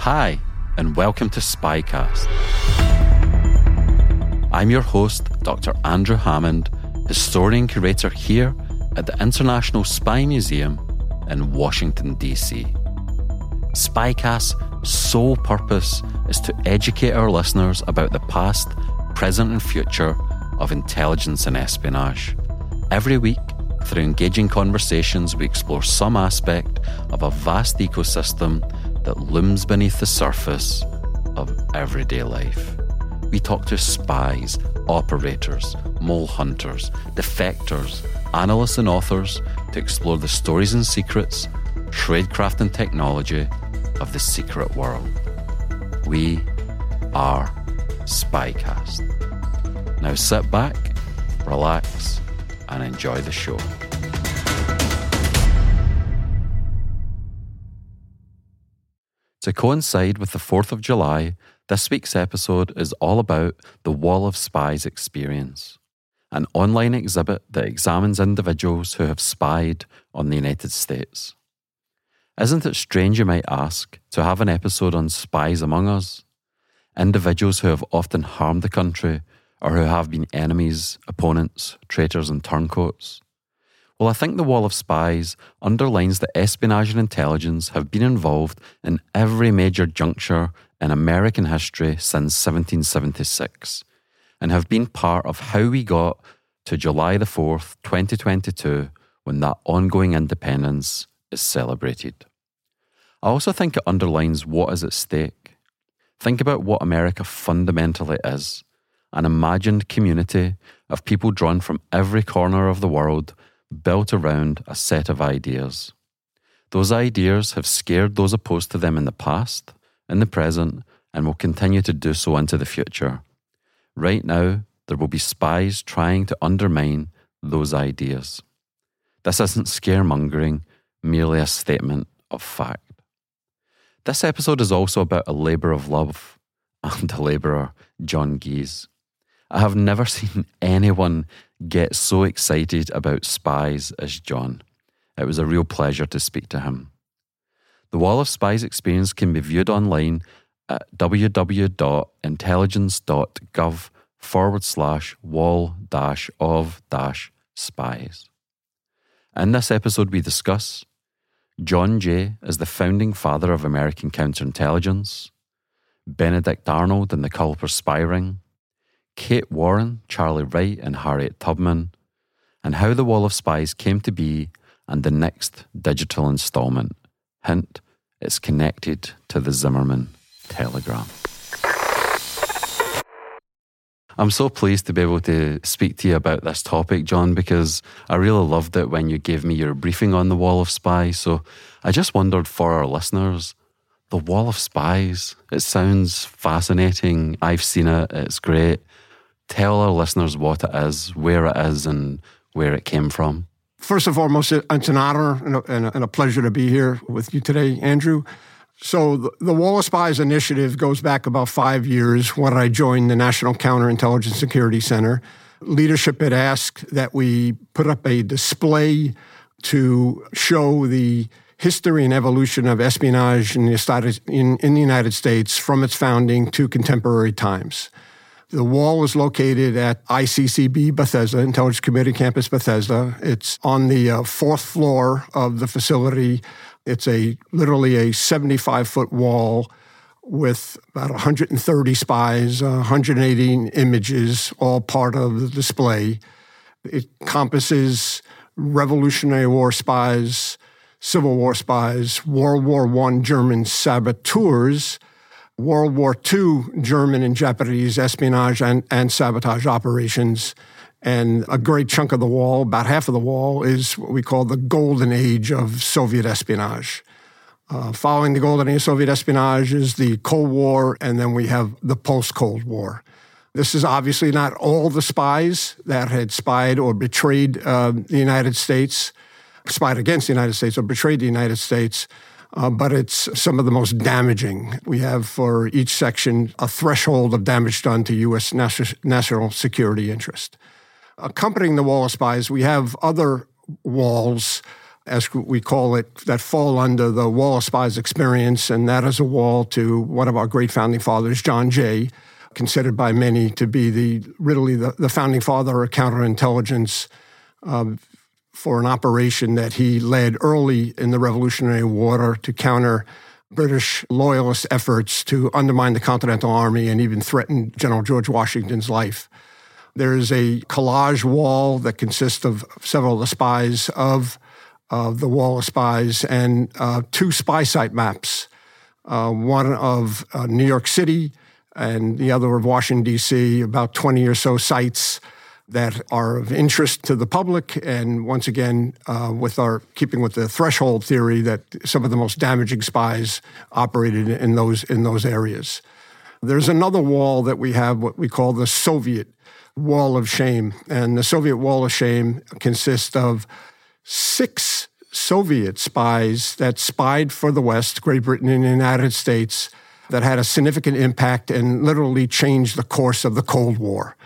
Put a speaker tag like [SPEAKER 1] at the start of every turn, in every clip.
[SPEAKER 1] Hi, and welcome to Spycast. I'm your host, Dr. Andrew Hammond, historian curator here at the International Spy Museum in Washington, D.C. Spycast's sole purpose is to educate our listeners about the past, present, and future of intelligence and espionage. Every week, through engaging conversations, we explore some aspect of a vast ecosystem that looms beneath the surface of everyday life. We talk to spies, operators, mole hunters, defectors, analysts, and authors to explore the stories and secrets, tradecraft, and technology of the secret world. We are Spycast. Now sit back, relax, and enjoy the show. To coincide with the 4th of July, this week's episode is all about the Wall of Spies experience, an online exhibit that examines individuals who have spied on the United States. Isn't it strange, you might ask, to have an episode on spies among us? Individuals who have often harmed the country or who have been enemies, opponents, traitors, and turncoats? Well, I think the Wall of Spies underlines that espionage and intelligence have been involved in every major juncture in American history since 1776 and have been part of how we got to July the 4th, 2022, when that ongoing independence is celebrated. I also think it underlines what is at stake. Think about what America fundamentally is an imagined community of people drawn from every corner of the world built around a set of ideas. Those ideas have scared those opposed to them in the past, in the present, and will continue to do so into the future. Right now, there will be spies trying to undermine those ideas. This isn't scaremongering, merely a statement of fact. This episode is also about a labour of love and a labourer, John Gies. I have never seen anyone get so excited about spies as John. It was a real pleasure to speak to him. The Wall of Spies experience can be viewed online at www.intelligence.gov forward slash wall dash of dash spies. In this episode, we discuss John Jay as the founding father of American counterintelligence, Benedict Arnold and the Culper spy ring, Kate Warne, Charlie Wright, and Harriet Tubman, and how the Wall of Spies came to be and the next digital installment. Hint, it's connected to the Zimmerman telegram. I'm so pleased to be able to speak to you about this topic, John, because I really loved it when you gave me your briefing on the Wall of Spies. So I just wondered for our listeners, the Wall of Spies, it sounds fascinating. I've seen it, it's great tell our listeners what it is, where it is, and where it came from?
[SPEAKER 2] First and foremost, it's an honor and a, and a pleasure to be here with you today, Andrew. So, the, the Wall of Spies initiative goes back about five years when I joined the National Counterintelligence Security Center. Leadership had asked that we put up a display to show the history and evolution of espionage in the, in, in the United States from its founding to contemporary times. The wall is located at ICCB Bethesda, Intelligence Community Campus Bethesda. It's on the uh, fourth floor of the facility. It's a literally a 75 foot wall with about 130 spies, uh, 180 images, all part of the display. It encompasses Revolutionary War spies, Civil War spies, World War I German saboteurs, World War II German and Japanese espionage and, and sabotage operations. And a great chunk of the wall, about half of the wall, is what we call the golden age of Soviet espionage. Uh, following the golden age of Soviet espionage is the Cold War, and then we have the post Cold War. This is obviously not all the spies that had spied or betrayed uh, the United States, spied against the United States or betrayed the United States, uh, but it's some of the most damaging. We have for each section a threshold of damage done to U.S. national security interest. Accompanying the wall of spies, we have other walls, as we call it, that fall under the wall of spies experience, and that is a wall to one of our great founding fathers, John Jay considered by many to be the really the, the founding father of counterintelligence um, for an operation that he led early in the Revolutionary War to counter British loyalist efforts to undermine the Continental Army and even threaten General George Washington's life. There is a collage wall that consists of several of the spies of the Wall of Spies and uh, two spy site maps, uh, one of uh, New York City and the other of Washington, D.C., about 20 or so sites that are of interest to the public. And once again, uh, with our keeping with the threshold theory that some of the most damaging spies operated in those in those areas. There's another wall that we have, what we call the Soviet Wall of Shame, and the Soviet Wall of Shame consists of six Soviet spies that spied for the West, Great Britain, and the United States that had a significant impact and literally changed the course of the Cold War.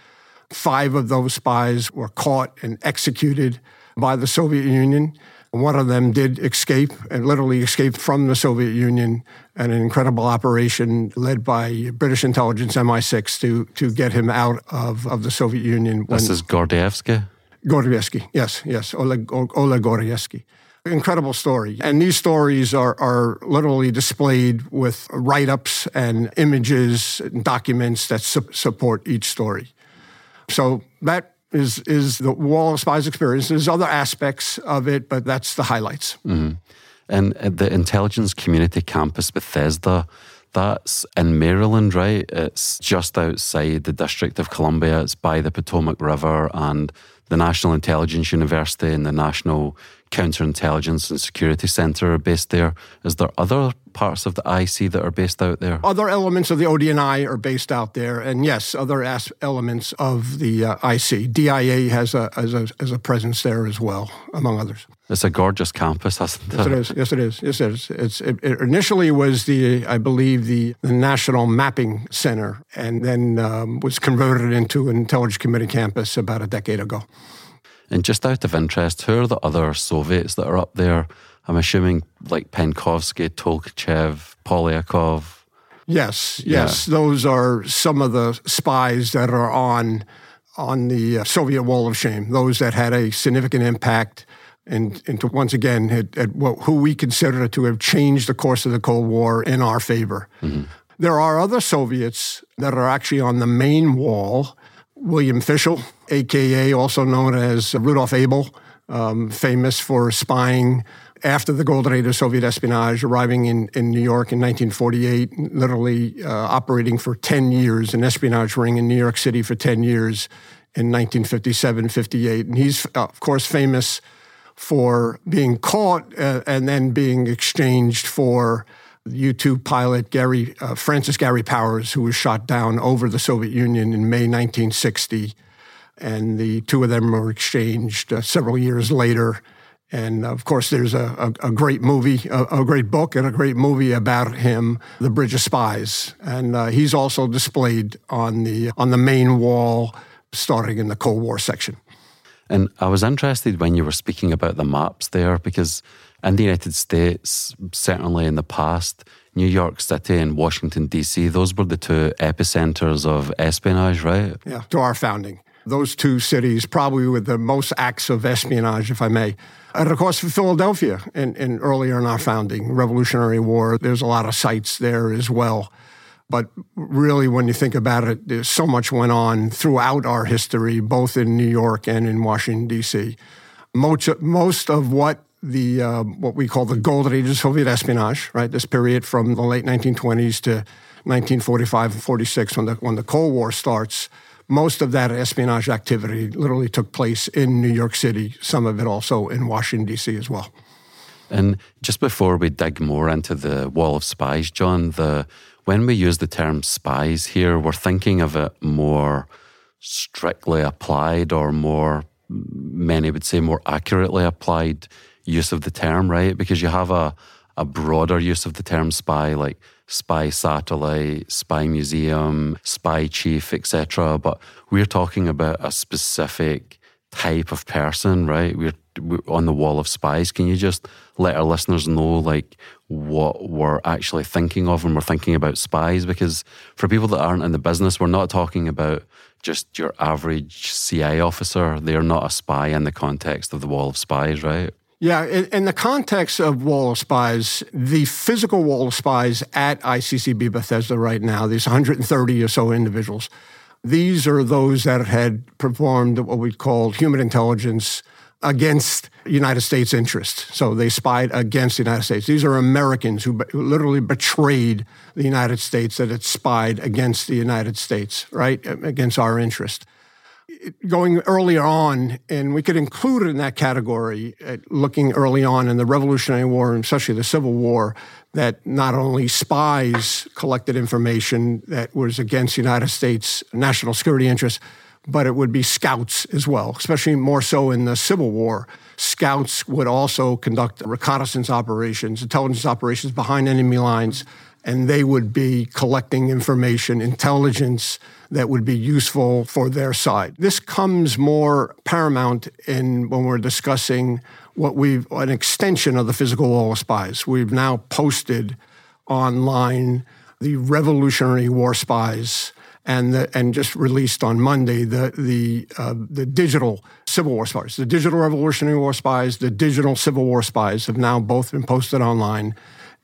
[SPEAKER 2] Five of those spies were caught and executed by the Soviet Union. One of them did escape and literally escaped from the Soviet Union and an incredible operation led by British intelligence MI6 to, to get him out of, of the Soviet Union.
[SPEAKER 1] This is Gordievsky?
[SPEAKER 2] Gordievsky, yes, yes, Oleg, Oleg Gordievsky incredible story. And these stories are, are literally displayed with write ups and images and documents that su- support each story. So that is, is the Wall of Spies experience. There's other aspects of it, but that's the highlights.
[SPEAKER 1] Mm-hmm. And the Intelligence Community Campus Bethesda, that's in Maryland, right? It's just outside the District of Columbia. It's by the Potomac River and the National Intelligence University and the National Counterintelligence and Security Centre are based there. Is there other parts of the IC that are based out there?
[SPEAKER 2] Other elements of the ODNI are based out there, and yes, other as- elements of the uh, IC. DIA has a, has a, has a presence there as well, among others.
[SPEAKER 1] It's a gorgeous campus, hasn't
[SPEAKER 2] it? Yes, it is. Yes, it is. Yes, it is. It's, it, it initially was the, I believe, the, the National Mapping Center, and then um, was converted into an intelligence committee campus about a decade ago.
[SPEAKER 1] And just out of interest, who are the other Soviets that are up there? I'm assuming like Penkovsky, Tolkachev, Polyakov.
[SPEAKER 2] Yes, yes, yeah. those are some of the spies that are on on the uh, Soviet Wall of Shame. Those that had a significant impact and, and to once again at, at what, who we consider to have changed the course of the Cold War in our favor. Mm-hmm. There are other Soviets that are actually on the main wall William Fisher, aka also known as Rudolf Abel, um, famous for spying after the golden age of Soviet espionage, arriving in, in New York in 1948, literally uh, operating for 10 years, an espionage ring in New York City for 10 years in 1957 58. And he's, uh, of course, famous for being caught uh, and then being exchanged for U-2 pilot Gary uh, Francis Gary Powers, who was shot down over the Soviet Union in May 1960, and the two of them were exchanged uh, several years later. And of course, there's a, a, a great movie, a, a, great book, and a great movie about him, The Bridge of Spies. And uh, he's also displayed on the on the main wall, starting in the Cold War section.
[SPEAKER 1] And I was interested when you were speaking about the maps there because in the United States, certainly in the past, New York City and Washington, D.C., those were the two epicenters of espionage, right?
[SPEAKER 2] Yeah, to our founding. Those two cities, probably with the most acts of espionage, if I may. And of course, Philadelphia, and, and earlier in our founding, Revolutionary War, there's a lot of sites there as well. But really, when you think about it, there's so much went on throughout our history, both in New York and in Washington, D.C. Most of what the uh, what we call the golden age of Soviet espionage, right? This period from the late 1920s to 1945 and 46, when the when the Cold War starts, most of that espionage activity literally took place in New York City. Some of it also in Washington D.C. as well.
[SPEAKER 1] And just before we dig more into the wall of spies, John, the when we use the term spies here, we're thinking of it more strictly applied or more, many would say, more accurately applied use of the term, right? Because you have a, a broader use of the term spy, like spy satellite, spy museum, spy chief, etc. But we're talking about a specific type of person, right? We're, we're, on the wall of spies. Can you just let our listeners know, like, what we're actually thinking of when we're thinking about spies? Because for people that aren't in the business, we're not talking about just your average CI officer. They're not a spy in the context of the wall of spies, right?
[SPEAKER 2] Yeah, in, the context of Wall of Spies, the physical Wall of Spies at ICCB Bethesda right now, these 130 or so individuals, these are those that had performed what we call human intelligence against United States interests. So they spied against the United States. These are Americans who, who literally betrayed the United States that it spied against the United States, right, against our interest going earlier on, and we could include it in that category, uh, looking early on in the Revolutionary War, and especially the Civil War, that not only spies collected information that was against United States national security interests, but it would be scouts as well, especially more so in the Civil War. Scouts would also conduct reconnaissance operations, intelligence operations behind enemy lines, and they would be collecting information, intelligence that would be useful for their side. This comes more paramount in when we're discussing what we've an extension of the physical wall of spies. We've now posted online the Revolutionary War spies and the, and just released on Monday the the uh, the digital Civil War spies, the digital Revolutionary War spies, the digital Civil War spies have now both been posted online,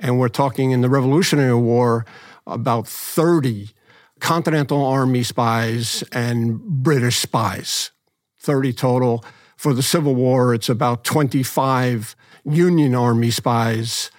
[SPEAKER 2] and we're talking in the Revolutionary War about thirty Continental Army spies and British spies, 30 total. For the Civil War, it's about 25 Union Army spies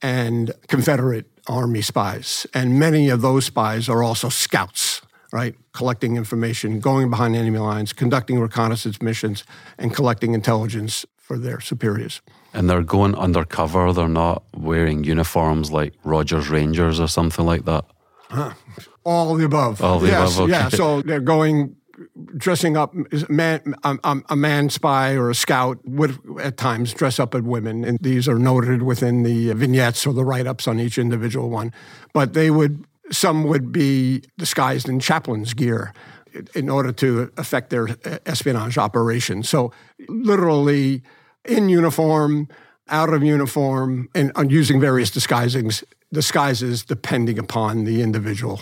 [SPEAKER 2] and Confederate Army spies. And many of those spies are also scouts, right? Collecting information, going behind enemy lines, conducting reconnaissance missions, and collecting intelligence for their superiors.
[SPEAKER 1] And they're going undercover. They're not wearing uniforms like Rogers Rangers or something like that.
[SPEAKER 2] Huh. All the above.
[SPEAKER 1] All the
[SPEAKER 2] yes,
[SPEAKER 1] above. Okay.
[SPEAKER 2] Yeah. So they're going dressing up man, a, a, man spy or a scout would at times dress up as women, and these are noted within the vignettes or the write-ups on each individual one. But they would some would be disguised in chaplain's gear in order to affect their uh, espionage operation. So literally in uniform, out of uniform, and uh, using various disguisings disguises depending upon the individual.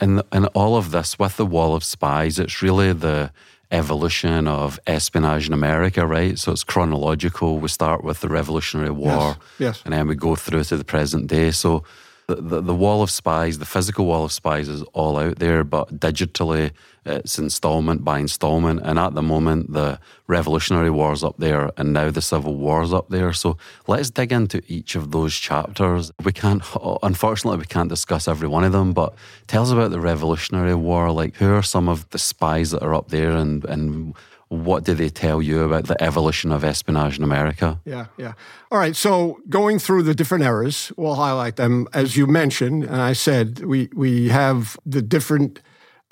[SPEAKER 1] And, and all of this with the wall of spies, it's really the evolution of espionage in America, right? So it's chronological. We start with the Revolutionary War,
[SPEAKER 2] yes, yes.
[SPEAKER 1] and then we go through to the present day. So the, the, the wall of spies, the physical wall of spies is all out there, but digitally it's installment by installment. And at the moment, the Revolutionary War's up there, and now the Civil War's up there. So let's dig into each of those chapters. We can't, unfortunately, we can't discuss every one of them, but tell us about the Revolutionary War. Like, who are some of the spies that are up there, and and what do they tell you about the evolution of espionage in America?
[SPEAKER 2] Yeah, yeah. All right. So going through the different eras, we'll highlight them as you mentioned, and I said we we have the different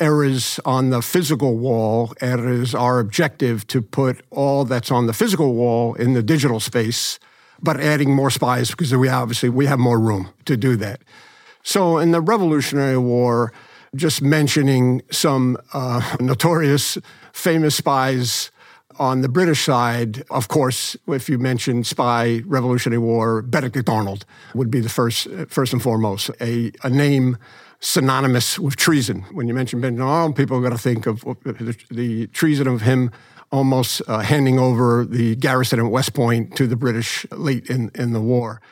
[SPEAKER 2] eras on the physical wall, and it is our objective to put all that's on the physical wall in the digital space, but adding more spies because we obviously we have more room to do that. So in the Revolutionary War, just mentioning some uh, notorious famous spies On the British side, of course, if you mention spy, Revolutionary War, Benedict Arnold would be the first, first and foremost, a, a name synonymous with treason. When you mention Benedict Arnold, people are going to think of the, the treason of him almost uh, handing over the garrison at West Point to the British late in, in the war.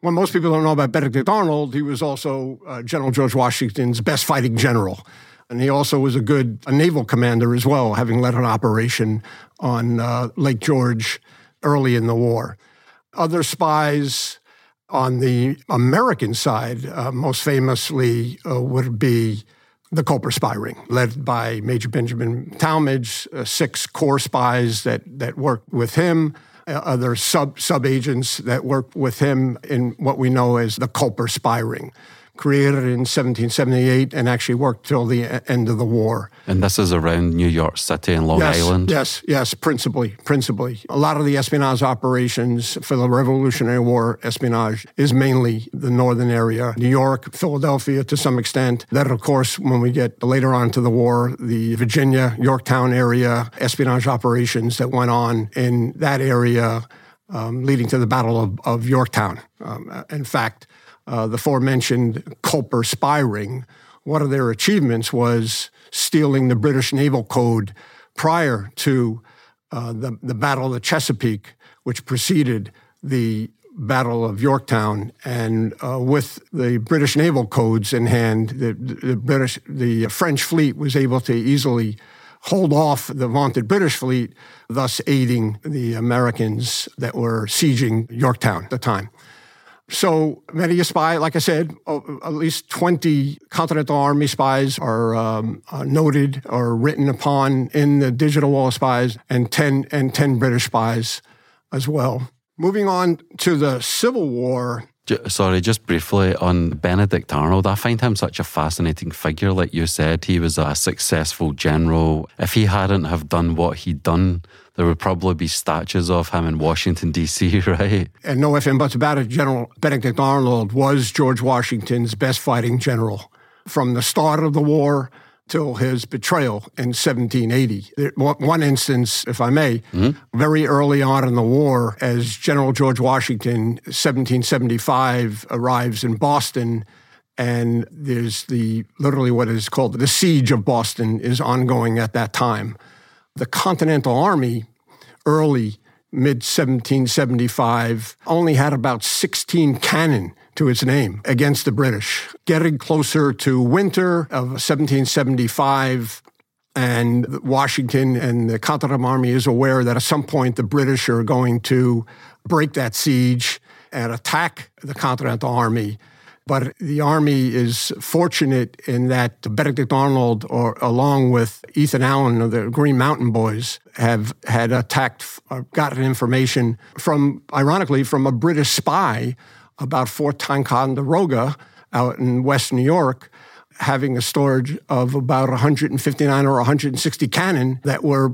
[SPEAKER 2] What most people don't know about Benedict Arnold, he was also uh, General George Washington's best fighting general. And he also was a good a naval commander as well, having led an operation on uh, Lake George early in the war. Other spies on the American side, uh, most famously, uh, would be the Culper spy ring, led by Major Benjamin Tallmadge, uh, six core spies that, that worked with him, uh, other sub sub agents that worked with him in what we know as the Culper spy ring created in 1778 and actually worked till the end of the war.
[SPEAKER 1] And this is around New York City and Long
[SPEAKER 2] yes,
[SPEAKER 1] Island?
[SPEAKER 2] Yes, yes, principally, principally. A lot of the espionage operations for the Revolutionary War espionage is mainly the northern area, New York, Philadelphia to some extent. Then, of course, when we get later on to the war, the Virginia, Yorktown area espionage operations that went on in that area um, leading to the Battle of, of Yorktown. Um, in fact, uh, the aforementioned Culper spy ring, one of their achievements was stealing the British Naval Code prior to uh, the, the Battle of the Chesapeake, which preceded the Battle of Yorktown, and uh, with the British naval codes in hand, the, the, British, the French fleet was able to easily hold off the vaunted British fleet, thus aiding the Americans that were sieging Yorktown at the time. So many a spy, like I said, at least 20 Continental Army spies are um, uh, noted or written upon in the digital wall of spies, and 10 and 10 British spies as well. Moving on to the Civil War,
[SPEAKER 1] Sorry, just briefly on Benedict Arnold. I find him such a fascinating figure. Like you said, he was a successful general. If he hadn't have done what he'd done, there would probably be statues of him in Washington, D.C., right?
[SPEAKER 2] And no ifs and buts about it, General Benedict Arnold was George Washington's best fighting general. From the start of the war till his betrayal in 1780. One instance, if I may, mm-hmm. very early on in the war, as General George Washington, 1775, arrives in Boston, and there's the literally what is called the siege of Boston is ongoing at that time. The Continental Army, early mid 1775, only had about 16 cannon to its name against the British. Getting closer to winter of 1775, and Washington and the Continental Army is aware that at some point the British are going to break that siege and attack the Continental Army. But the Army is fortunate in that Benedict Arnold, or along with Ethan Allen of the Green Mountain Boys, have had attacked, uh, gotten information from, ironically, from a British spy about Fort Ticonderoga out in West New York, having a storage of about 159 or 160 cannon that were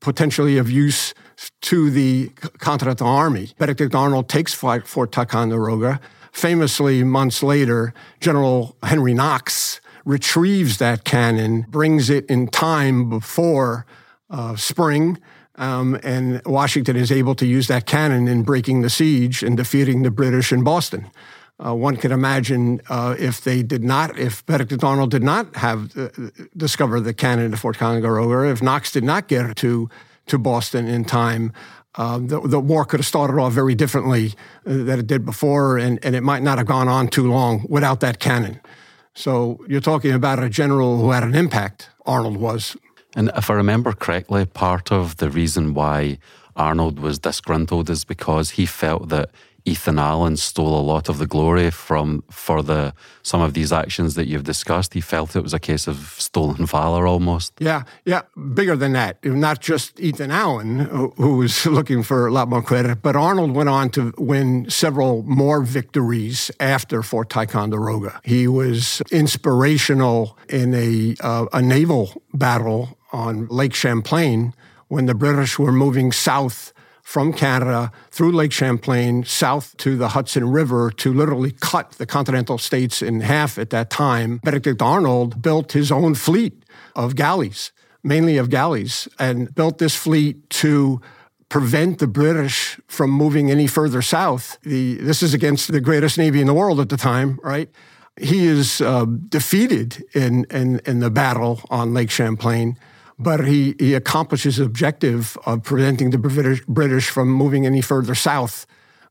[SPEAKER 2] potentially of use to the Continental Army. Benedict Arnold takes Fort Ticonderoga. Famously, months later, General Henry Knox retrieves that cannon, brings it in time before uh, spring, um, and Washington is able to use that cannon in breaking the siege and defeating the British in Boston. Uh, one can imagine uh, if they did not, if Benedict Arnold did not have uh, discovered the cannon at Fort Ticonderoga, if Knox did not get to to Boston in time, um, the, the, war could have started off very differently uh, than it did before, and, and it might not have gone on too long without that cannon. So you're talking about a general who had an impact. Arnold was
[SPEAKER 1] and if I remember correctly, part of the reason why Arnold was disgruntled is because he felt that Ethan Allen stole a lot of the glory from for the some of these actions that you've discussed. He felt it was a case of stolen valor almost.
[SPEAKER 2] Yeah, yeah, bigger than that. Not just Ethan Allen, who was looking for a lot more credit, but Arnold went on to win several more victories after Fort Ticonderoga. He was inspirational in a uh, a naval battle on Lake Champlain when the British were moving south from Canada through Lake Champlain south to the Hudson River to literally cut the continental states in half at that time. Benedict Arnold built his own fleet of galleys mainly of galleys, and built this fleet to prevent the British from moving any further south. The, this is against the greatest navy in the world at the time, right? He is uh, defeated in, in, in the battle on Lake Champlain, but he, he accomplishes his objective of preventing the British, British from moving any further south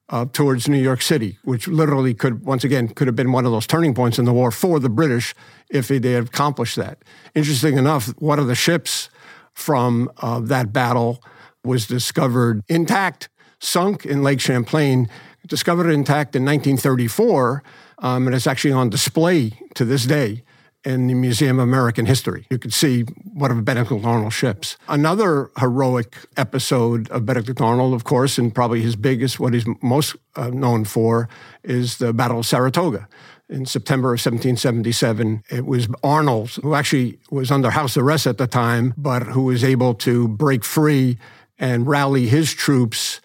[SPEAKER 2] uh, towards New York City, which literally could, once again, could have been one of those turning points in the war for the British if they had accomplished that. Interesting enough, one of the ships from uh, that battle was discovered intact, sunk in Lake Champlain, discovered intact in 1934, um, and it's actually on display to this day in the Museum of American History. You can see one of Benedict Arnold's ships. Another heroic episode of Benedict Arnold, of course, and probably his biggest, what he's most uh, known for, is the Battle of Saratoga. In September of 1777, it was Arnold, who actually was under house arrest at the time, but who was able to break free and rally his troops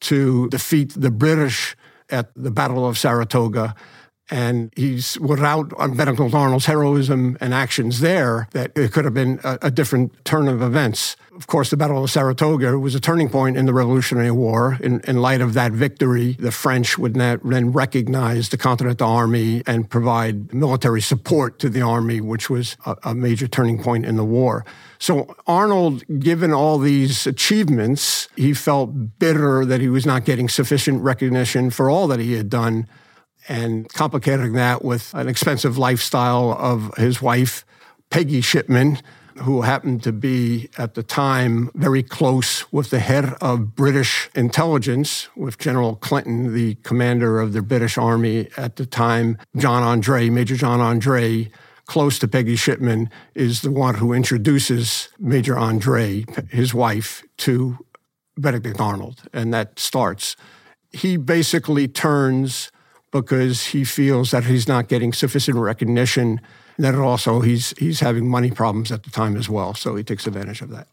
[SPEAKER 2] to defeat the British at the Battle of Saratoga. And he's without Benedict Arnold's heroism and actions there, that it could have been a, a, different turn of events. Of course, the Battle of Saratoga was a turning point in the Revolutionary War. In, in light of that victory, the French would then recognize the Continental Army and provide military support to the army, which was a, a major turning point in the war. So Arnold, given all these achievements, he felt bitter that he was not getting sufficient recognition for all that he had done and complicating that with an expensive lifestyle of his wife, Peggy Shippen, who happened to be at the time very close with the head of British intelligence, with General Clinton, the commander of the British Army at the time, John Andre, Major John Andre, close to Peggy Shippen, is the one who introduces Major Andre, his wife, to Benedict Arnold. And that starts. He basically turns because he feels that he's not getting sufficient recognition. And that also he's he's having money problems at the time as well. So he takes advantage of that.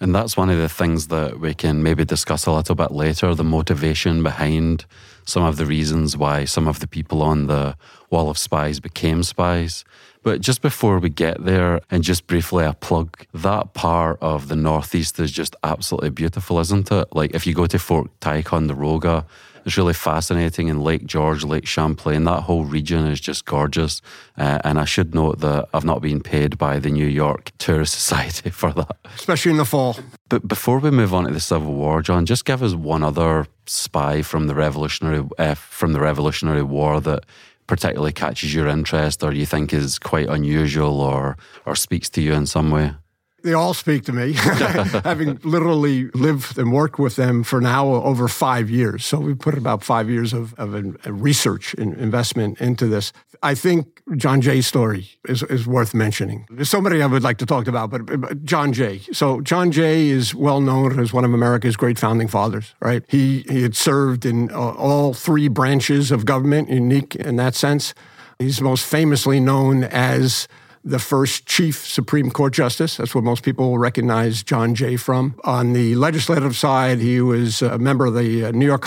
[SPEAKER 1] And that's one of the things that we can maybe discuss a little bit later the motivation behind some of the reasons why some of the people on the Wall of Spies became spies. But just before we get there, and just briefly a plug, that part of the Northeast is just absolutely beautiful, isn't it? Like if you go to Fort Ticonderoga, it's really fascinating in Lake George, Lake Champlain. That whole region is just gorgeous. Uh, and I should note that I've not been paid by the New York Tourist Society for that.
[SPEAKER 2] Especially in the fall.
[SPEAKER 1] But before we move on to the Civil War, John, just give us one other spy from the Revolutionary uh, from the Revolutionary War that particularly catches your interest or you think is quite unusual or or speaks to you in some way.
[SPEAKER 2] They all speak to me, having literally lived and worked with them for now over five years. So we put about five years of, of research and investment into this. I think John Jay's story is, is worth mentioning. There's so many I would like to talk about, but, but John Jay. So John Jay is well known as one of America's great founding fathers, right? He, he had served in uh, all three branches of government, unique in that sense. He's most famously known as the first Chief Supreme Court Justice. That's what most people will recognize John Jay from. On the legislative side, he was a member of the uh, New York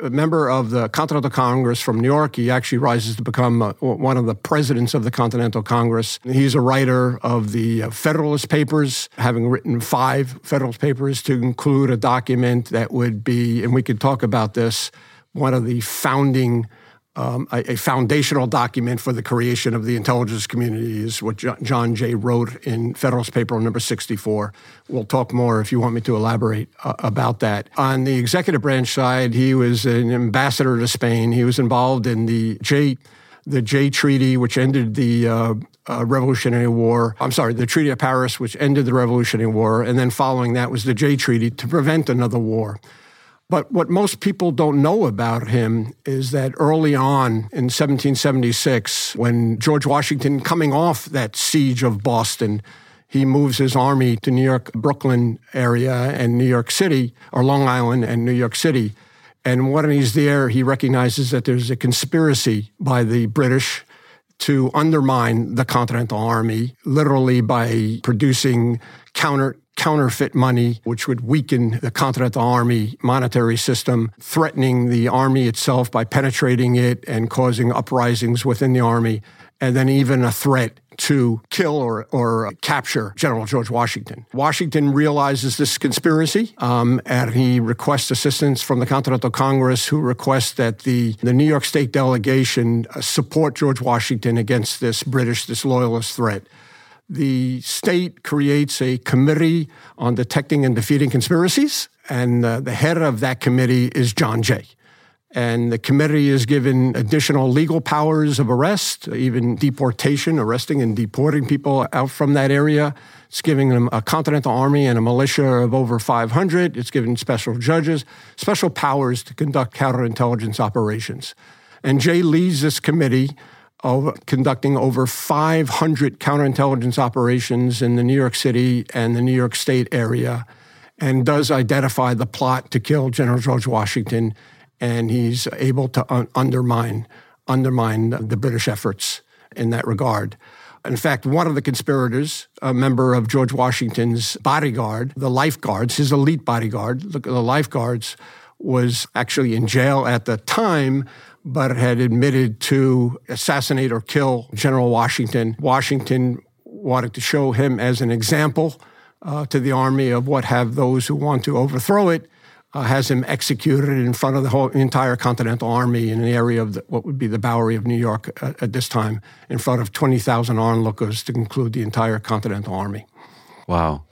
[SPEAKER 2] member of the Continental Congress from New York. He actually rises to become uh, one of the presidents of the Continental Congress. He's a writer of the uh, Federalist Papers, having written five Federalist Papers to include a document that would be, and we could talk about this, one of the founding um, a, a, foundational document for the creation of the intelligence community is what John Jay wrote in Federalist Paper number 64. We'll talk more if you want me to elaborate uh, about that. On the executive branch side, he was an ambassador to Spain. He was involved in the Jay, the Jay Treaty, which ended the uh, uh, Revolutionary War. I'm sorry, the Treaty of Paris, which ended the Revolutionary War, and then following that was the Jay Treaty to prevent another war. But what most people don't know about him is that early on in 1776, when George Washington, coming off that siege of Boston, he moves his army to New York, Brooklyn area and New York City, or Long Island and New York City. And when he's there, he recognizes that there's a conspiracy by the British to undermine the Continental Army, literally by producing counter counterfeit money, which would weaken the Continental Army monetary system, threatening the army itself by penetrating it and causing uprisings within the army, and then even a threat to kill or, or capture General George Washington. Washington realizes this conspiracy um, and he requests assistance from the Continental Congress, who requests that the, the New York State delegation uh, support George Washington against this British, this loyalist threat the state creates a committee on detecting and defeating conspiracies, and uh, the head of that committee is John Jay. And the committee is given additional legal powers of arrest, even deportation, arresting and deporting people out from that area. It's giving them a Continental Army and a militia of over 500. It's giving special judges special powers to conduct counterintelligence operations. And Jay leads this committee of conducting over 500 counterintelligence operations in the New York City and the New York State area and does identify the plot to kill General George Washington and he's able to un- undermine undermine the British efforts in that regard. In fact, one of the conspirators, a member of George Washington's bodyguard, the lifeguards, his elite bodyguard, the, the lifeguards, was actually in jail at the time, but had admitted to assassinate or kill General Washington. Washington wanted to show him as an example uh, to the army of what have those who want to overthrow it uh, has him executed in front of the whole entire Continental Army in the area of the, what would be the Bowery of New York at, at this time, in front of 20,000 onlookers to conclude the entire Continental Army.
[SPEAKER 1] Wow.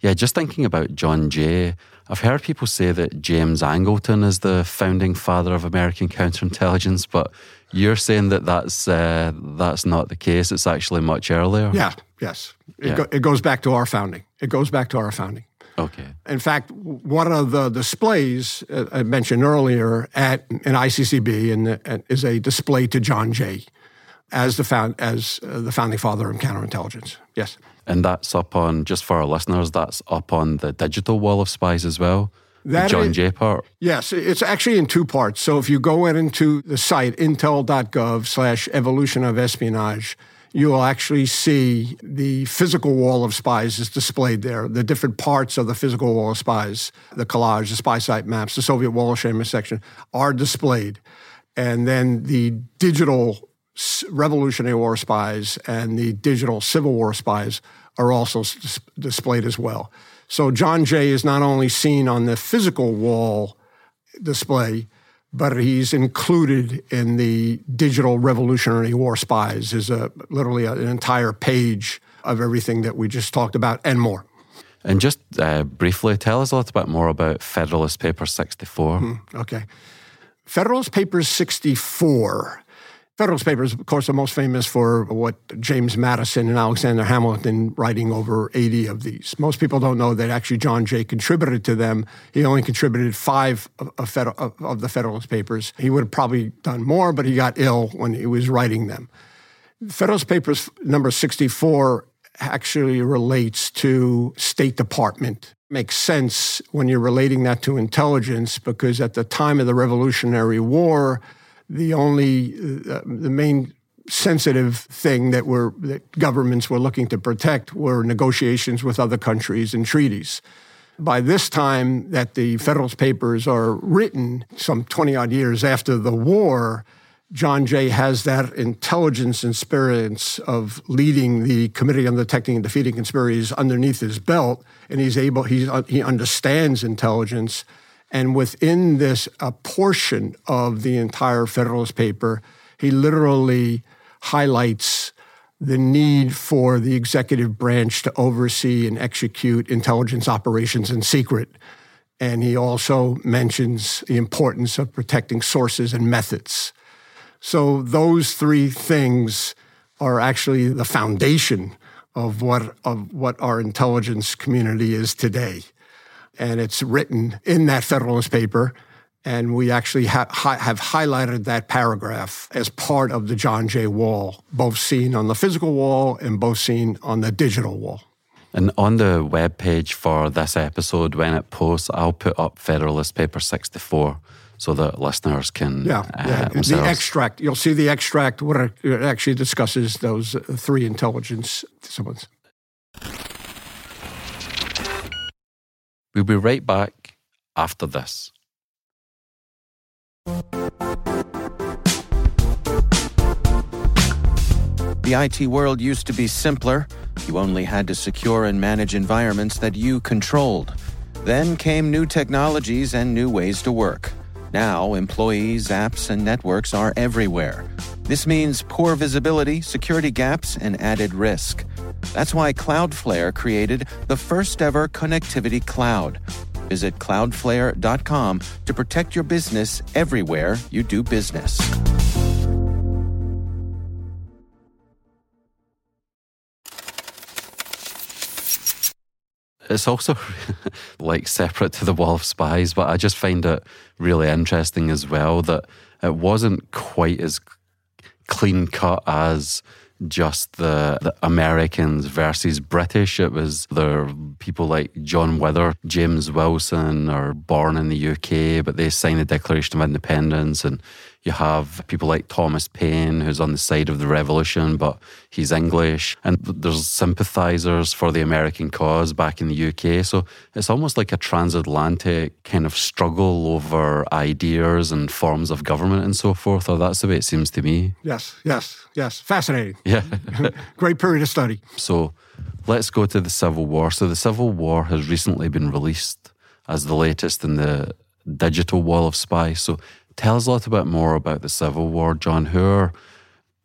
[SPEAKER 1] Yeah, just thinking about John Jay, I've heard people say that James Angleton is the founding father of American counterintelligence, but you're saying that that's uh, that's not the case. It's actually much earlier.
[SPEAKER 2] Yeah. Yes. It, yeah. Go, it goes back to our founding. It goes back to our founding.
[SPEAKER 1] Okay.
[SPEAKER 2] In fact, one of the displays uh, I mentioned earlier at an ICCB and, and is a display to John Jay as the found as uh, the founding father of counterintelligence. Yes.
[SPEAKER 1] And that's up on just for our listeners. That's up on the digital wall of spies as well. That the John is, Jay part.
[SPEAKER 2] Yes, it's actually in two parts. So if you go in into the site intel.gov/slash evolution of espionage you will actually see the physical wall of spies is displayed there, the different parts of the physical wall of spies, the collage, the spy site maps, the Soviet Wall of Shame section are displayed. And then the digital Revolutionary War spies and the digital Civil War spies are also displayed as well. So John Jay is not only seen on the physical wall display, but he's included in the digital Revolutionary War spies. Is a literally an entire page of everything that we just talked about and more.
[SPEAKER 1] And just uh, briefly, tell us a little bit more about Federalist Paper 64. Hmm,
[SPEAKER 2] okay. Federalist Papers 64 Federalist Papers, of course, are most famous for what James Madison and Alexander Hamilton writing over 80 of these. Most people don't know that actually John Jay contributed to them. He only contributed five of, of, of the Federalist Papers. He would have probably done more, but he got ill when he was writing them. Federalist Papers number 64 actually relates to State Department. Makes sense when you're relating that to intelligence because at the time of the Revolutionary War, the only, uh, the main sensitive thing that were that governments were looking to protect were negotiations with other countries and treaties. By this time that the Federalist Papers are written, some 20 odd years after the war, John Jay has that intelligence experience of leading the Committee on Detecting and Defeating Conspiracies underneath his belt, and he's able, he's, he understands intelligence and within this, a portion of the entire Federalist paper, he literally highlights the need for the executive branch to oversee and execute intelligence operations in secret. And he also mentions the importance of protecting sources and methods. So, those three things are actually the foundation of what, of what our intelligence community is today and it's written in that Federalist paper. And we actually ha- have highlighted that paragraph as part of the John Jay Wall, both seen on the physical wall and both seen on the digital wall.
[SPEAKER 1] And on the web page for this episode, when it posts, I'll put up Federalist Paper 64 so that listeners can.
[SPEAKER 2] Yeah, uh, yeah. the extract. You'll see the extract where it actually discusses those three intelligence disciplines.
[SPEAKER 1] We'll be right back after this.
[SPEAKER 3] The IT world used to be simpler. You only had to secure and manage environments that you controlled. Then came new technologies and new ways to work. Now, employees, apps, and networks are everywhere. This means poor visibility, security gaps, and added risk. That's why Cloudflare created the first ever connectivity cloud. Visit cloudflare.com to protect your business everywhere you do business.
[SPEAKER 1] It's also like separate to the Wall of Spies, but I just find it really interesting as well that it wasn't quite as clean cut as just the, the, Americans versus British. It was the people like John Wither, James Wilson are born in the UK, but they signed the Declaration of Independence and you have people like Thomas Paine, who's on the side of the revolution, but he's English. And there's sympathizers for the American cause back in the UK. So it's almost like a transatlantic kind of struggle over ideas and forms of government and so forth. Or that's the way it seems to me.
[SPEAKER 2] Yes, yes, yes. Fascinating.
[SPEAKER 1] Yeah.
[SPEAKER 2] Great period of study.
[SPEAKER 1] So let's go to the Civil War. So the Civil War has recently been released as the latest in the digital wall of spies. So Tell us a little bit more about the Civil War, John. Who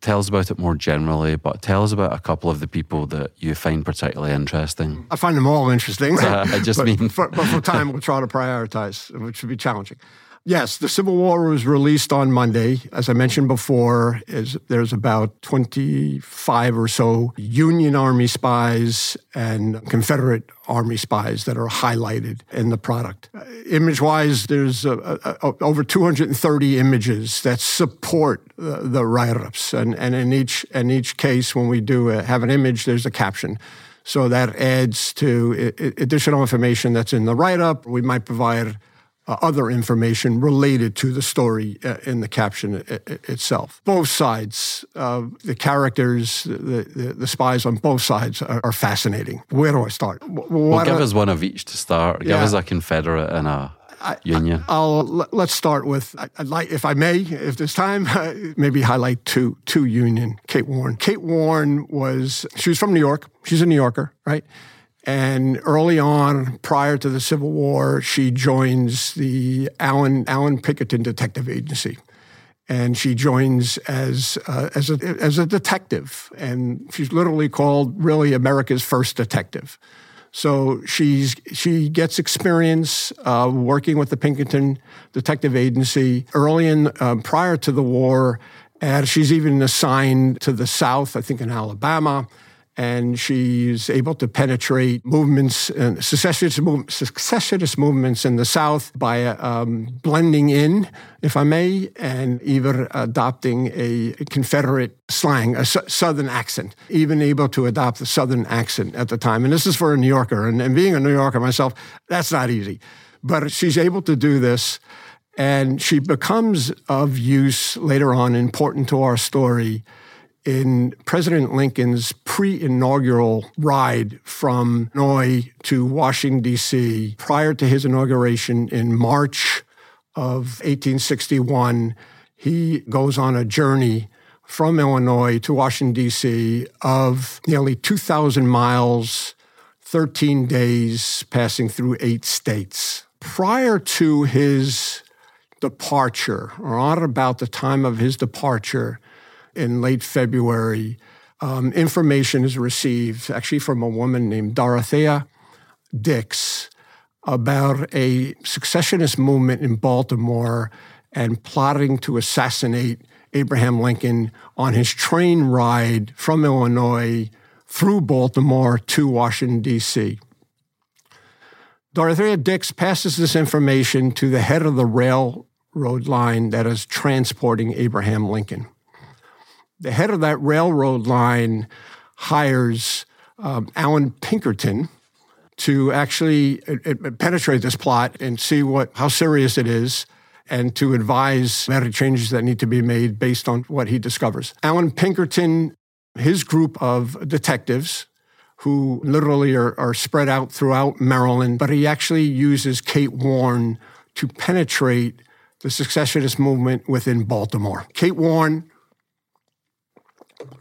[SPEAKER 1] tell us about it more generally, but tell us about a couple of the people that you find particularly interesting.
[SPEAKER 2] I find them all interesting.
[SPEAKER 1] Uh, I just
[SPEAKER 2] but,
[SPEAKER 1] mean.
[SPEAKER 2] For, but for time, we'll try to prioritize, which would be challenging. Yes, the Civil War was released on Monday. As I mentioned before, is there's about 25 or so Union Army spies and Confederate Army spies that are highlighted in the product. Uh, image-wise, there's uh, uh, over 230 images that support the write-ups, and, and in each in each case, when we do have an image, there's a caption. So that adds to additional information that's in the write-up. We might provide uh, other information related to the story uh, in the caption itself. Both sides, uh, the characters, the, the, the, spies on both sides are, are fascinating. Where do I start?
[SPEAKER 1] What well, give us one of each to start. Give us a Confederate and a I, Union.
[SPEAKER 2] I, will let's start with I'd like, if I may, if there's time, maybe highlight two two Union. Kate Warne. Kate Warne was she was from New York. She's a New Yorker, right? And early on, prior to the Civil War, she joins the Allan, Allan Pinkerton Detective Agency. And she joins as, uh, as, a, as a detective. And she's literally called really America's first detective. So she's she gets experience uh, working with the Pinkerton Detective Agency early in uh, prior to the war, and she's even assigned to the South, I think in Alabama and she's able to penetrate movements, and secessionist, move, secessionist movements in the South by um, blending in, if I may, and even adopting a Confederate slang, a su- Southern accent, even able to adopt the Southern accent at the time. And this is for a New Yorker, and, and being a New Yorker myself, that's not easy. But she's able to do this, and she becomes of use later on, important to our story in President Lincoln's pre inaugural ride from Illinois to Washington, D.C., prior to his inauguration in March of 1861, he goes on a journey from Illinois to Washington, D.C., of nearly 2,000 miles, 13 days, passing through eight states. Prior to his departure, or on about the time of his departure, in late February, um, information is received actually from a woman named Dorothea Dix about a secessionist movement in Baltimore and plotting to assassinate Abraham Lincoln on his train ride from Illinois through Baltimore to Washington, D.C. Dorothea Dix passes this information to the head of the railroad line that is transporting Abraham Lincoln the head of that railroad line hires um, Allan Pinkerton to actually uh, uh, penetrate this plot and see what how serious it is and to advise any changes that need to be made based on what he discovers. Allan Pinkerton, his group of detectives, who literally are, are spread out throughout Maryland, but he actually uses Kate Warne to penetrate the secessionist movement within Baltimore. Kate Warne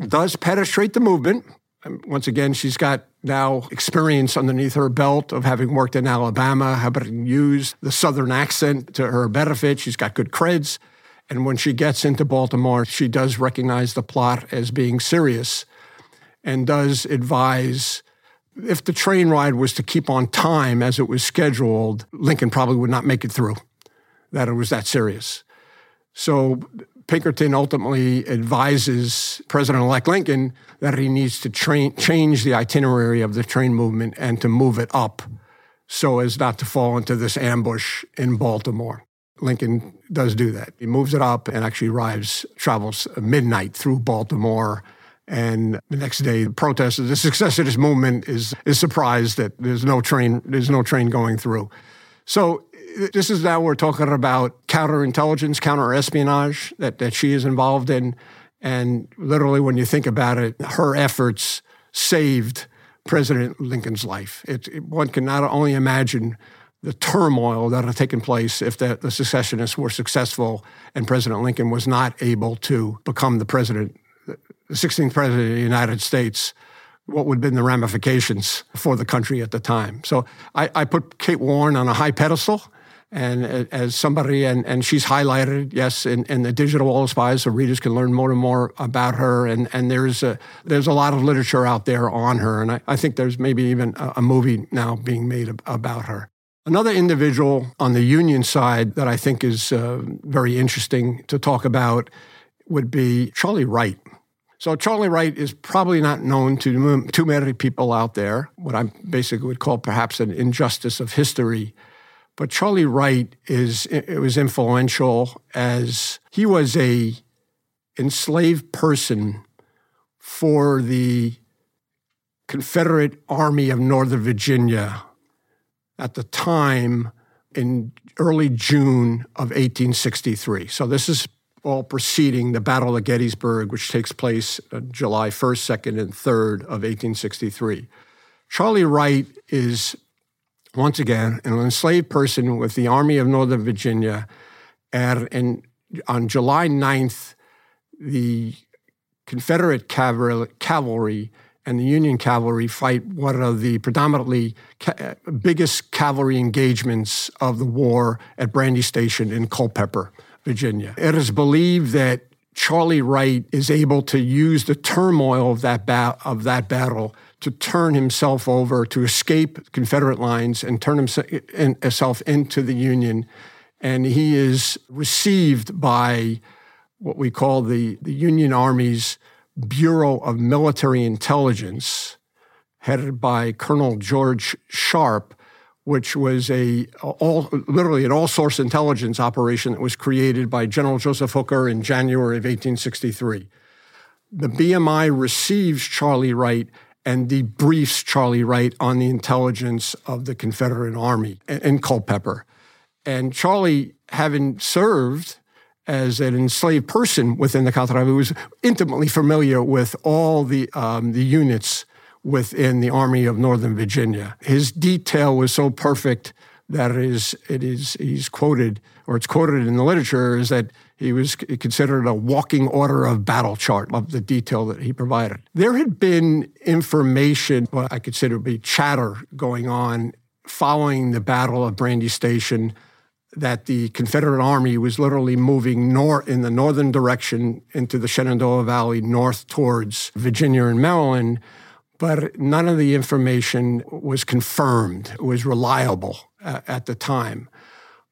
[SPEAKER 2] does penetrate the movement. Once again, she's got now experience underneath her belt of having worked in Alabama, having used the Southern accent to her benefit. She's got good creds. And when she gets into Baltimore, she does recognize the plot as being serious and does advise if the train ride was to keep on time as it was scheduled, Lincoln probably would not make it through, that it was that serious. So Pinkerton ultimately advises President elect Lincoln that he needs to train, change the itinerary of the train movement and to move it up so as not to fall into this ambush in Baltimore. Lincoln does do that. He moves it up and actually arrives, travels midnight through Baltimore. And the next day, the protesters, the success of this movement is is surprised that there's no train, there's no train going through. So this is now we're talking about counterintelligence, counterespionage that, that she is involved in. And literally, when you think about it, her efforts saved President Lincoln's life. It, it, one can not only imagine the turmoil that had taken place if the, the secessionists were successful and President Lincoln was not able to become the president, the 16th president of the United States, what would have been the ramifications for the country at the time. So I, I put Kate Warne on a high pedestal and as somebody, and, and she's highlighted, yes, in, in the digital wall of spies, so readers can learn more and more about her. And, and there's, a, there's a lot of literature out there on her. And I, I think there's maybe even a, a movie now being made about her. Another individual on the union side that I think is uh, very interesting to talk about would be Charlie Wright. So Charlie Wright is probably not known to too many people out there, what I basically would call perhaps an injustice of history. But Charlie Wright is it was influential as he was a enslaved person for the Confederate Army of Northern Virginia at the time in early June of 1863. So this is all preceding the Battle of Gettysburg, which takes place July 1st, 2nd, and 3rd of 1863. Charlie Wright is, once again, an enslaved person with the Army of Northern Virginia. And, on July 9th, the Confederate cavalry and the Union cavalry fight one of the predominantly ca- uh, biggest cavalry engagements of the war at Brandy Station in Culpeper, Virginia. It is believed that Charlie Wright is able to use the turmoil of that, ba- of that battle to turn himself over, to escape Confederate lines and turn himself into the Union. And he is received by what we call the, the Union Army's Bureau of Military Intelligence, headed by Colonel George Sharpe, which was a all literally an all source intelligence operation that was created by General Joseph Hooker in January of 1863. The BMI receives Charlie Wright and debriefs Charlie Wright on the intelligence of the Confederate Army in Culpeper. And Charlie, having served as an enslaved person within the Confederate was intimately familiar with all the, um, the units within the Army of Northern Virginia. His detail was so perfect that it is, it is he's quoted, or it's quoted in the literature, is that he was considered a walking order of battle chart of the detail that he provided. There had been information, what I consider to be chatter going on following the Battle of Brandy Station that the Confederate Army was literally moving north in the northern direction into the Shenandoah Valley, north towards Virginia and Maryland, but none of the information was confirmed, was reliable uh, at the time.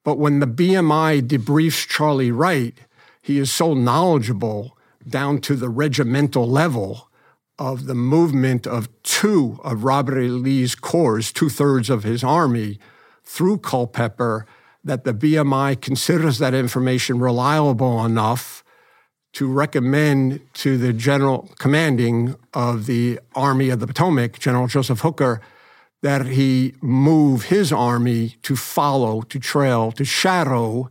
[SPEAKER 2] But when the BMI debriefs Charlie Wright, he is so knowledgeable down to the regimental level of the movement of two of Robert E. Lee's corps, two thirds of his army, through Culpeper that the BMI considers that information reliable enough to recommend to the general commanding of the Army of the Potomac, General Joseph Hooker, that he move his army to follow, to trail, to shadow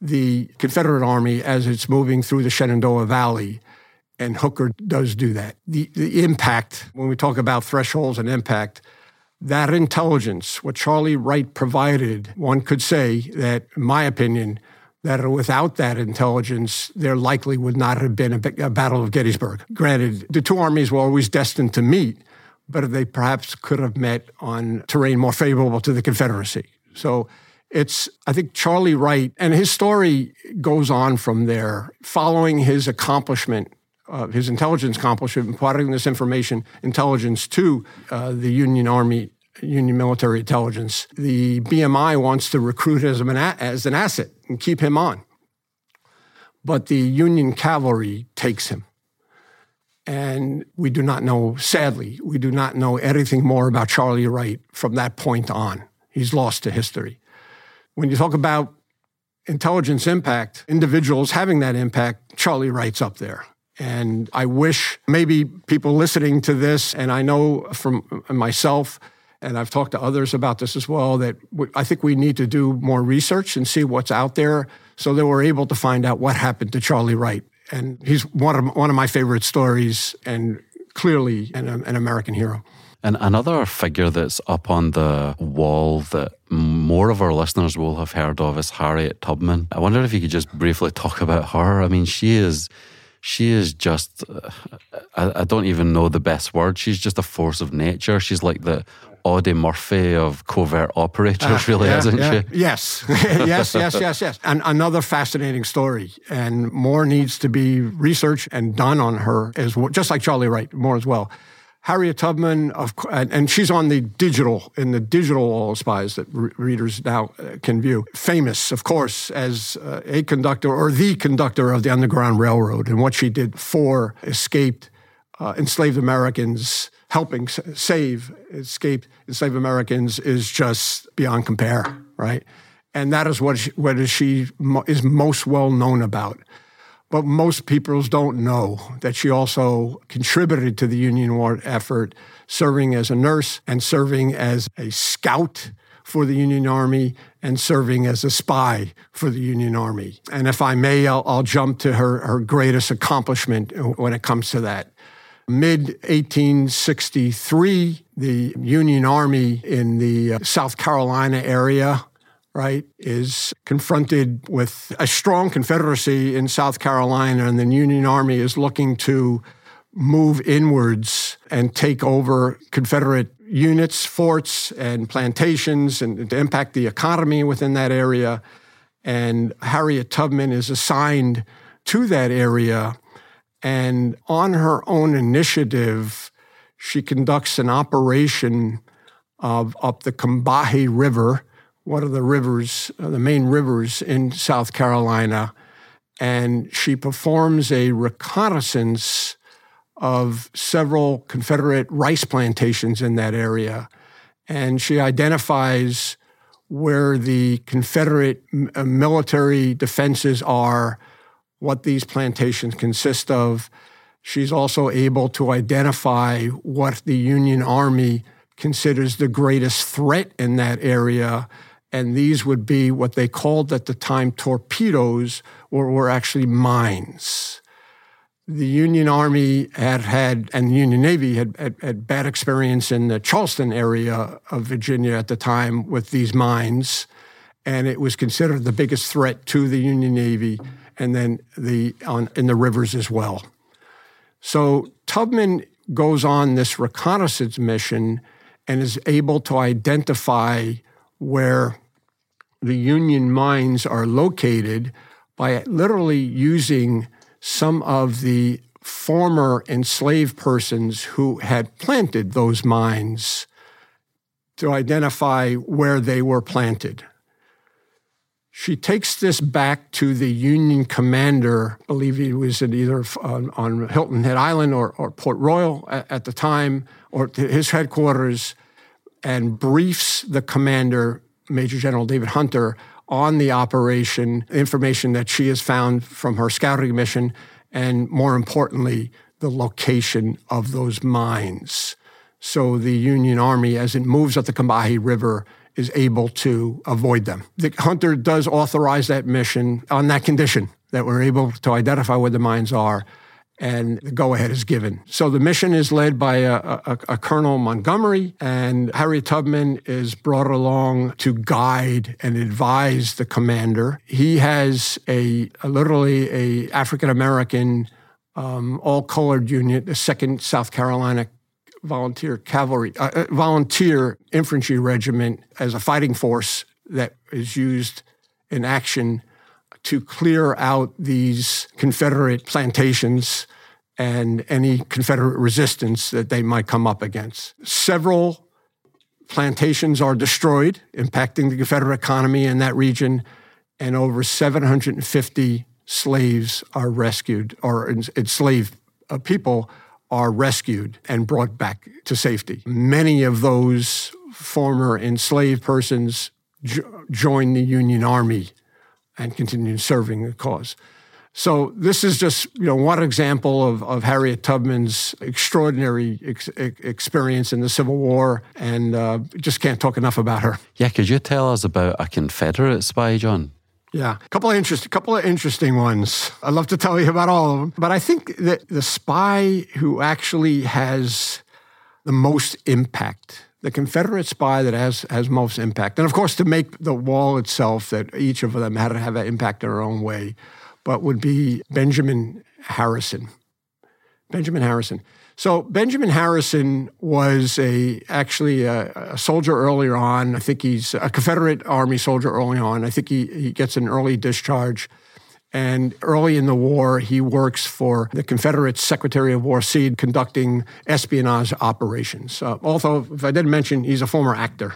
[SPEAKER 2] the Confederate Army as it's moving through the Shenandoah Valley. And Hooker does do that. The, the impact, when we talk about thresholds and impact, that intelligence, what Charlie Wright provided, one could say that, in my opinion, that without that intelligence, there likely would not have been a, a, Battle of Gettysburg. Granted, the two armies were always destined to meet, but they perhaps could have met on terrain more favorable to the Confederacy. So it's, I think, Charlie Wright, and his story goes on from there, following his accomplishment. Uh, his intelligence accomplishment, imparting this information, intelligence to uh, the Union Army Union military intelligence. The BMI wants to recruit as as an asset and keep him on. But the Union cavalry takes him. And we do not know, sadly, we do not know anything more about Charlie Wright from that point on. He's lost to history. When you talk about intelligence impact, individuals having that impact, Charlie Wright's up there. And I wish maybe people listening to this, and I know from myself, and I've talked to others about this as well, that I think we need to do more research and see what's out there so that we're able to find out what happened to Charlie Wright. And he's one of, one of my favorite stories and clearly an, an American hero.
[SPEAKER 1] And another figure that's up on the wall that more of our listeners will have heard of is Harriet Tubman. I wonder if you could just briefly talk about her. I mean, she is she is just uh, I, I, don't even know the best word she's just a force of nature she's like the Audie Murphy of covert operators, uh, really, yeah, isn't yeah.
[SPEAKER 2] she? Yes, yes, yes, yes, yes. And another fascinating story, and more needs to be researched and done on her as well, just like Charlie Wright, more as well. Harriet Tubman, of, and she's on the digital, in the digital Wall of Spies that re- readers now uh, can view. Famous, of course, as uh, a conductor or the conductor of the Underground Railroad and what she did for escaped uh, enslaved Americans helping save escaped enslaved Americans is just beyond compare, right? And that is what she, what is she is most well known about. But most people don't know that she also contributed to the Union war effort, serving as a nurse and serving as a scout for the Union Army and serving as a spy for the Union Army. And if I may, I'll, I'll jump to her, her greatest accomplishment when it comes to that. Mid 1863, the Union Army in the uh, South Carolina area, right, is confronted with a strong Confederacy in South Carolina, and the Union Army is looking to move inwards and take over Confederate units, forts, and plantations, and to impact the economy within that area. And Harriet Tubman is assigned to that area and on her own initiative, she conducts an operation of up the Combahee River, one of the rivers, uh, the main rivers in South Carolina, and she performs a reconnaissance of several Confederate rice plantations in that area. And she identifies where the Confederate uh, military defenses are what these plantations consist of. She's also able to identify what the Union Army considers the greatest threat in that area. And these would be what they called at the time torpedoes, or were actually mines. The Union Army had had, and the Union Navy had, had, had bad experience in the Charleston area of Virginia at the time with these mines. And it was considered the biggest threat to the Union Navy and then the on in the rivers as well. So Tubman goes on this reconnaissance mission and is able to identify where the Union mines are located by literally using some of the former enslaved persons who had planted those mines to identify where they were planted. She takes this back to the Union commander, I believe he was at either on, on Hilton Head Island or, or Port Royal at, at, the time, or his headquarters, and briefs the commander, Major General David Hunter, on the operation, information that she has found from her scouting mission, and more importantly, the location of those mines. So the Union Army, as it moves up the Combahee River, is able to avoid them. The hunter does authorize that mission on that condition that we're able to identify where the mines are and the go ahead is given. So the mission is led by a, a, a, Colonel Montgomery, and Harriet Tubman is brought along to guide and advise the commander. He has a, a literally a African American um, all colored unit, the Second South Carolina Volunteer Cavalry, uh, uh, Volunteer Infantry Regiment, as a fighting force that is used in action to clear out these Confederate plantations and any Confederate resistance that they might come up against. Several plantations are destroyed, impacting the Confederate economy in that region, and over 750 slaves are rescued, or enslaved uh, people are rescued and brought back to safety. Many of those former enslaved persons jo- the Union Army and continued serving the cause. So this is just you know one example of, of Harriet Tubman's extraordinary ex- experience in the Civil War, and uh, just can't talk enough about her.
[SPEAKER 1] Yeah, could you tell us about a Confederate spy, John?
[SPEAKER 2] Yeah, a couple of interest, couple of interesting ones. I'd love to tell you about all of them, but I think that the spy who actually has the most impact the Confederate spy that has has most impact, and of course to make the wall itself, that each of them had to have an impact in their own way, but would be Benjamin Harrison. Benjamin Harrison. So Benjamin Harrison was a actually a, a, soldier earlier on. I think he's a Confederate Army soldier early on. I think he, he gets an early discharge and early in the war, he works for the Confederate Secretary of War, Seddon, conducting espionage operations. Uh, although, if I didn't mention, he's a former actor.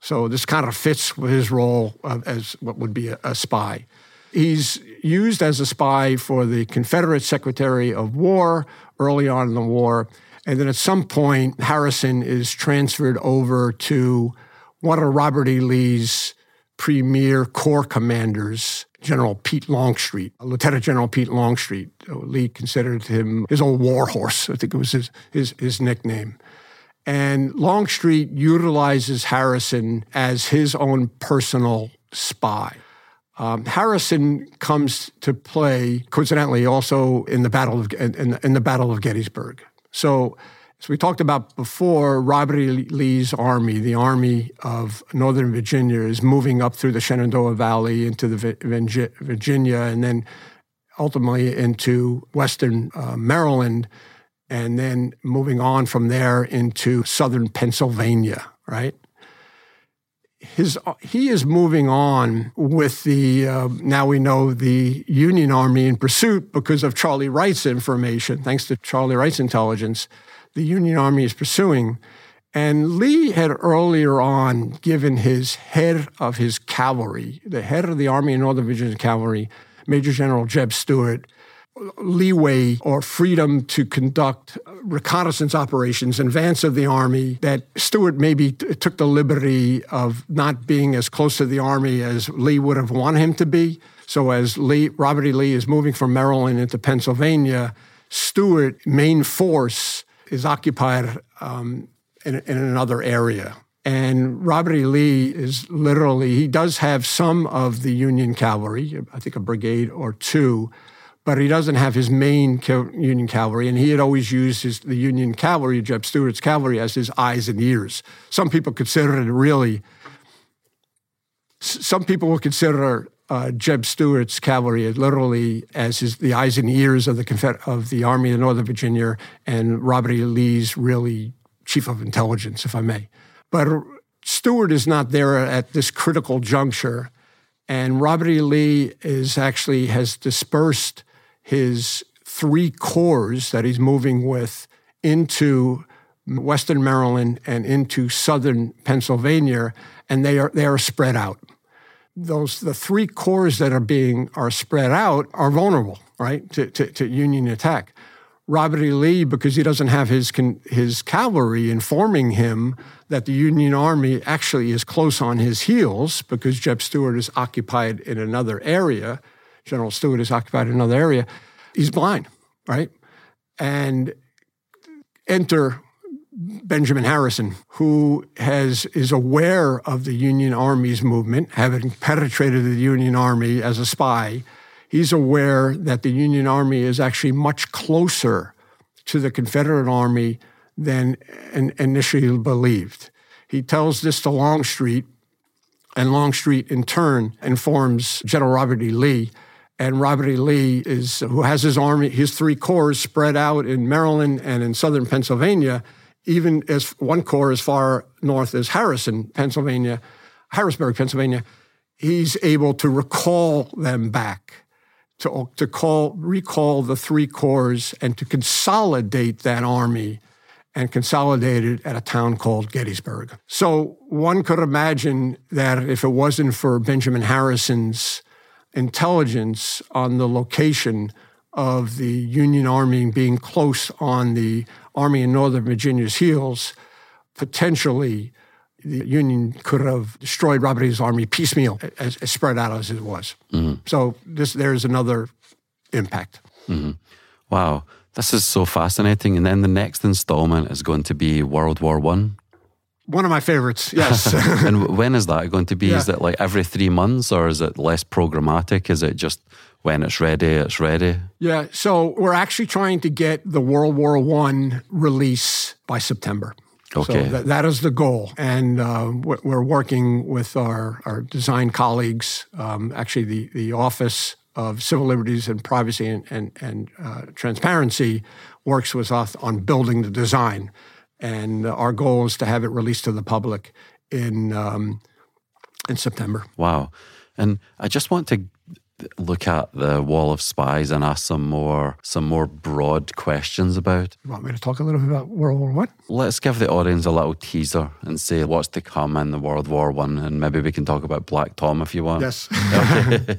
[SPEAKER 2] So this kind of fits with his role uh, as what would be a, a spy. He's used as a spy for the Confederate Secretary of War early on in the war. And then at some point, Harrison is transferred over to one of Robert E. Lee's premier corps commanders, General Pete Longstreet, Lieutenant General Pete Longstreet. Lee considered him his old war horse. I think it was his, his, his nickname. And Longstreet utilizes Harrison as his own personal spy. Um, Harrison comes to play, coincidentally, also in the battle of in, in the Battle of Gettysburg. So as we talked about before, Robert E. Lee's army, the Army of Northern Virginia, is moving up through the Shenandoah Valley into the Virginia and then ultimately into Western uh, Maryland, and then moving on from there into Southern Pennsylvania, right? His, he is moving on with the, uh, now we know the Union Army in pursuit because of Charlie Wright's information, thanks to Charlie Wright's intelligence the Union Army is pursuing. And Lee had earlier on given his head of his cavalry, the head of the Army and Northern Virginia Cavalry, Major General Jeb Stuart, leeway or freedom to conduct reconnaissance operations in advance of the army that Stuart maybe t- took the liberty of not being as close to the army as Lee would have wanted him to be. So as Lee, Robert E. Lee is moving from Maryland into Pennsylvania, Stuart main force is occupied um, in, in another area. And Robert E. Lee is literally, he does have some of the Union cavalry, I think a brigade or two, but he doesn't have his main Union cavalry. And he had always used his, the Union cavalry, Jeb Stuart's cavalry, as his eyes and ears. Some people consider it really, some people will consider uh, Jeb Stuart's cavalry literally as his, the eyes and ears of the Confed- of the Army of Northern Virginia and Robert E. Lee's really chief of intelligence, if I may. But Stuart is not there at this critical juncture, and Robert E. Lee is actually has dispersed his three corps that he's moving with into Western Maryland and into Southern Pennsylvania, and they are they are spread out those the three corps that are being are spread out are vulnerable, right, to, to, to Union attack. Robert E. Lee, because he doesn't have his his cavalry informing him that the Union Army actually is close on his heels, because Jeb Stuart is occupied in another area, General Stuart is occupied another area. He's blind, right, and enter Benjamin Harrison, who has is aware of the Union Army's movement, having penetrated the Union Army as a spy. He's aware that the Union Army is actually much closer to the Confederate Army than initially believed. He tells this to Longstreet, and Longstreet in turn informs General Robert E. Lee. And Robert E. Lee is who has his army, his three corps spread out in Maryland and in southern Pennsylvania, even as one corps as far north as Harrison, Pennsylvania, Harrisburg, Pennsylvania. He's able to recall them back to, to call, recall the three corps and to consolidate that army and consolidate it at a town called Gettysburg. So one could imagine that if it wasn't for Benjamin Harrison's intelligence on the location of the Union Army being close on the Army in Northern Virginia's heels, potentially the Union could have destroyed Robert E's army piecemeal, as, as spread out as it was. Mm-hmm. So this there's another impact.
[SPEAKER 1] Mm-hmm. Wow, this is so fascinating. And then the next installment is going to be World War One.
[SPEAKER 2] One of my favorites, yes.
[SPEAKER 1] and when is that going to be? Yeah. Is it like every three months, or is it less programmatic? Is it just when it's ready, it's ready?
[SPEAKER 2] Yeah. So we're actually trying to get the World War One release by September.
[SPEAKER 1] Okay.
[SPEAKER 2] So that, that is the goal. And uh, we're working with our, our design colleagues, um, actually, the, the Office of Civil Liberties and Privacy and, and, and uh, Transparency works with us on building the design. And our goal is to have it released to the public in, um, in September.
[SPEAKER 1] Wow. And I just want to look at the wall of spies and ask some more some more broad questions about.
[SPEAKER 2] You want me to talk a little bit about World War One?
[SPEAKER 1] Let's give the audience a little teaser and say what's to come in the World War One, and maybe we can talk about Black Tom if you want.
[SPEAKER 2] Yes.
[SPEAKER 1] okay.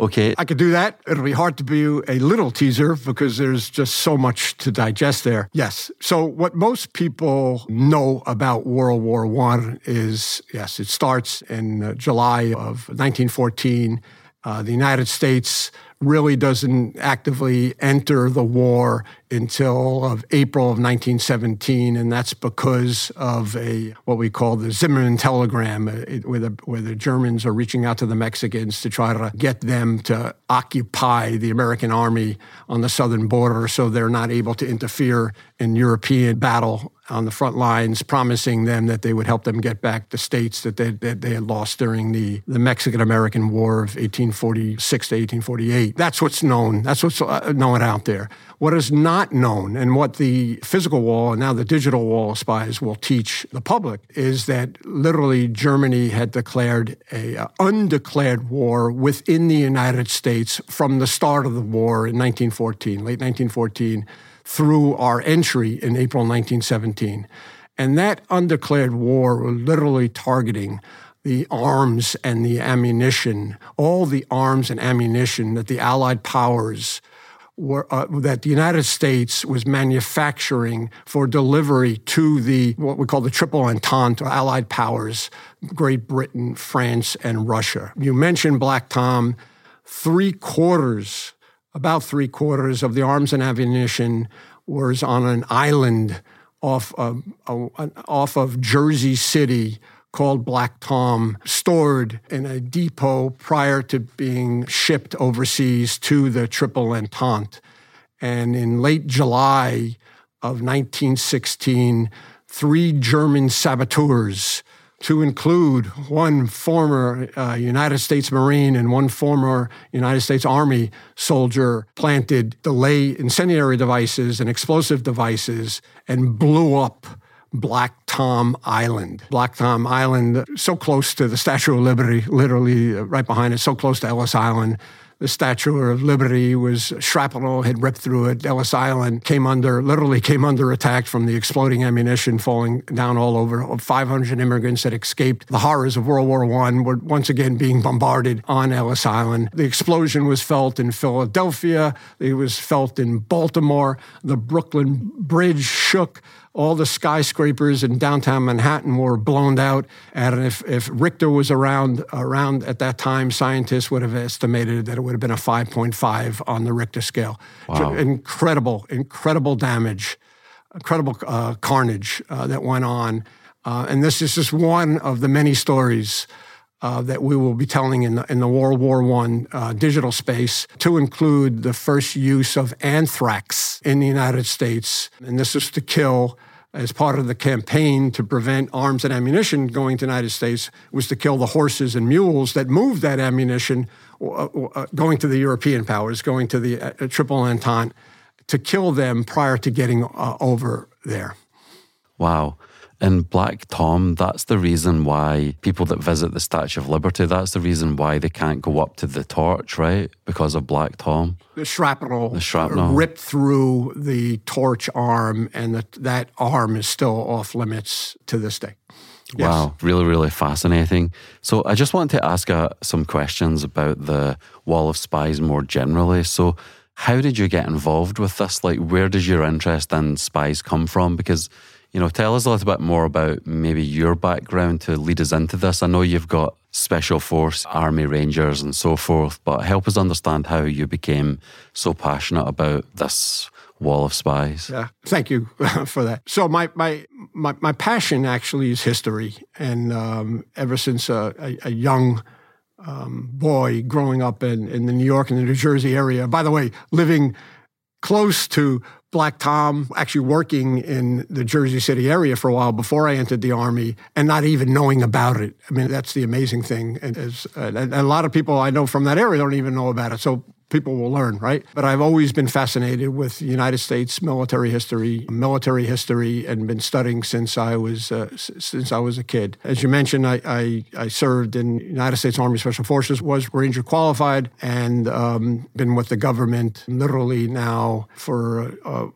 [SPEAKER 1] okay.
[SPEAKER 2] I could do that. It'll be hard to be a little teaser because there's just so much to digest there. Yes. So what most people know about World War One is yes, it starts in uh, July of 1914 uh, the United States really doesn't actively enter the war until of April of 1917, and that's because of a what we call the Zimmermann telegram, uh, where the where the Germans are reaching out to the Mexicans to try to get them to occupy the American army on the southern border, so they're not able to interfere in European battle on the front lines, promising them that they would help them get back the states that they, that they had lost during the, the Mexican American War of 1846 to 1848. That's what's known. That's what's uh, known out there. What is not known, and what the physical wall and now the digital wall spies will teach the public, is that literally Germany had declared a uh, undeclared war within the United States from the start of the war in 1914, late 1914 through our entry in April 1917. And that undeclared war was literally targeting the arms and the ammunition, all the arms and ammunition that the Allied powers were, uh, that the United States was manufacturing for delivery to the what we call the Triple Entente, Allied powers, Great Britain, France, and Russia. You mentioned Black Tom. Three quarters about three quarters of the arms and ammunition was on an island off of, off of Jersey City called Black Tom, stored in a depot prior to being shipped overseas to the Triple Entente. And in late July of 1916, three German saboteurs to include one former uh, United States Marine and one former United States Army soldier planted delay incendiary devices and explosive devices and blew up Black Tom Island. Black Tom Island, so close to the Statue of Liberty, literally uh, right behind it, so close to Ellis Island the Statue of Liberty was shrapnel had ripped through it. Ellis Island came under, literally came under attack from the exploding ammunition falling down all over. 500 immigrants that escaped the horrors of World War I were once again being bombarded on Ellis Island. The explosion was felt in Philadelphia. It was felt in Baltimore. The Brooklyn Bridge shook all the skyscrapers in downtown Manhattan were blown out. And if, if Richter was around around at that time, scientists would have estimated that it would have been a 5.5 on the Richter scale.
[SPEAKER 1] Wow.
[SPEAKER 2] Incredible, incredible damage, incredible uh, carnage uh, that went on. Uh, and this is just one of the many stories uh, that we will be telling in the, in the World War I uh, digital space to include the first use of anthrax in the United States. And this is to kill as part of the campaign to prevent arms and ammunition going to the United States was to kill the horses and mules that moved that ammunition uh, uh, going to the European powers, going to the uh, Triple Entente, to kill them prior to getting uh, over there.
[SPEAKER 1] Wow. And Black Tom, that's the reason why people that visit the Statue of Liberty, that's the reason why they can't go up to the torch, right? Because of Black Tom.
[SPEAKER 2] The shrapnel,
[SPEAKER 1] the shrapnel.
[SPEAKER 2] ripped through the torch arm, and the, that arm is still off limits to this day.
[SPEAKER 1] Yes. Wow, really, really fascinating. So, I just wanted to ask uh, some questions about the Wall of Spies more generally. So, how did you get involved with this? Like, where does your interest in spies come from? Because you know, tell us a little bit more about maybe your background to lead us into this. I know you've got Special Force, Army Rangers, and so forth, but help us understand how you became so passionate about this wall of spies.
[SPEAKER 2] Yeah, thank you for that. So my my my, my passion actually is history, and um, ever since a, a, a young um, boy growing up in, in the New York and the New Jersey area. By the way, living close to Black Tom, actually working in the Jersey City area for a while before I entered the Army and not even knowing about it. I mean, that's the amazing thing. And, as, uh, and a lot of people I know from that area don't even know about it. So people will learn, right? But I've always been fascinated with United States military history, military history, and been studying since I was uh, since I was a kid. As you mentioned, I, I, I, served in United States Army Special Forces, was Ranger qualified, and um, been with the government literally now for uh,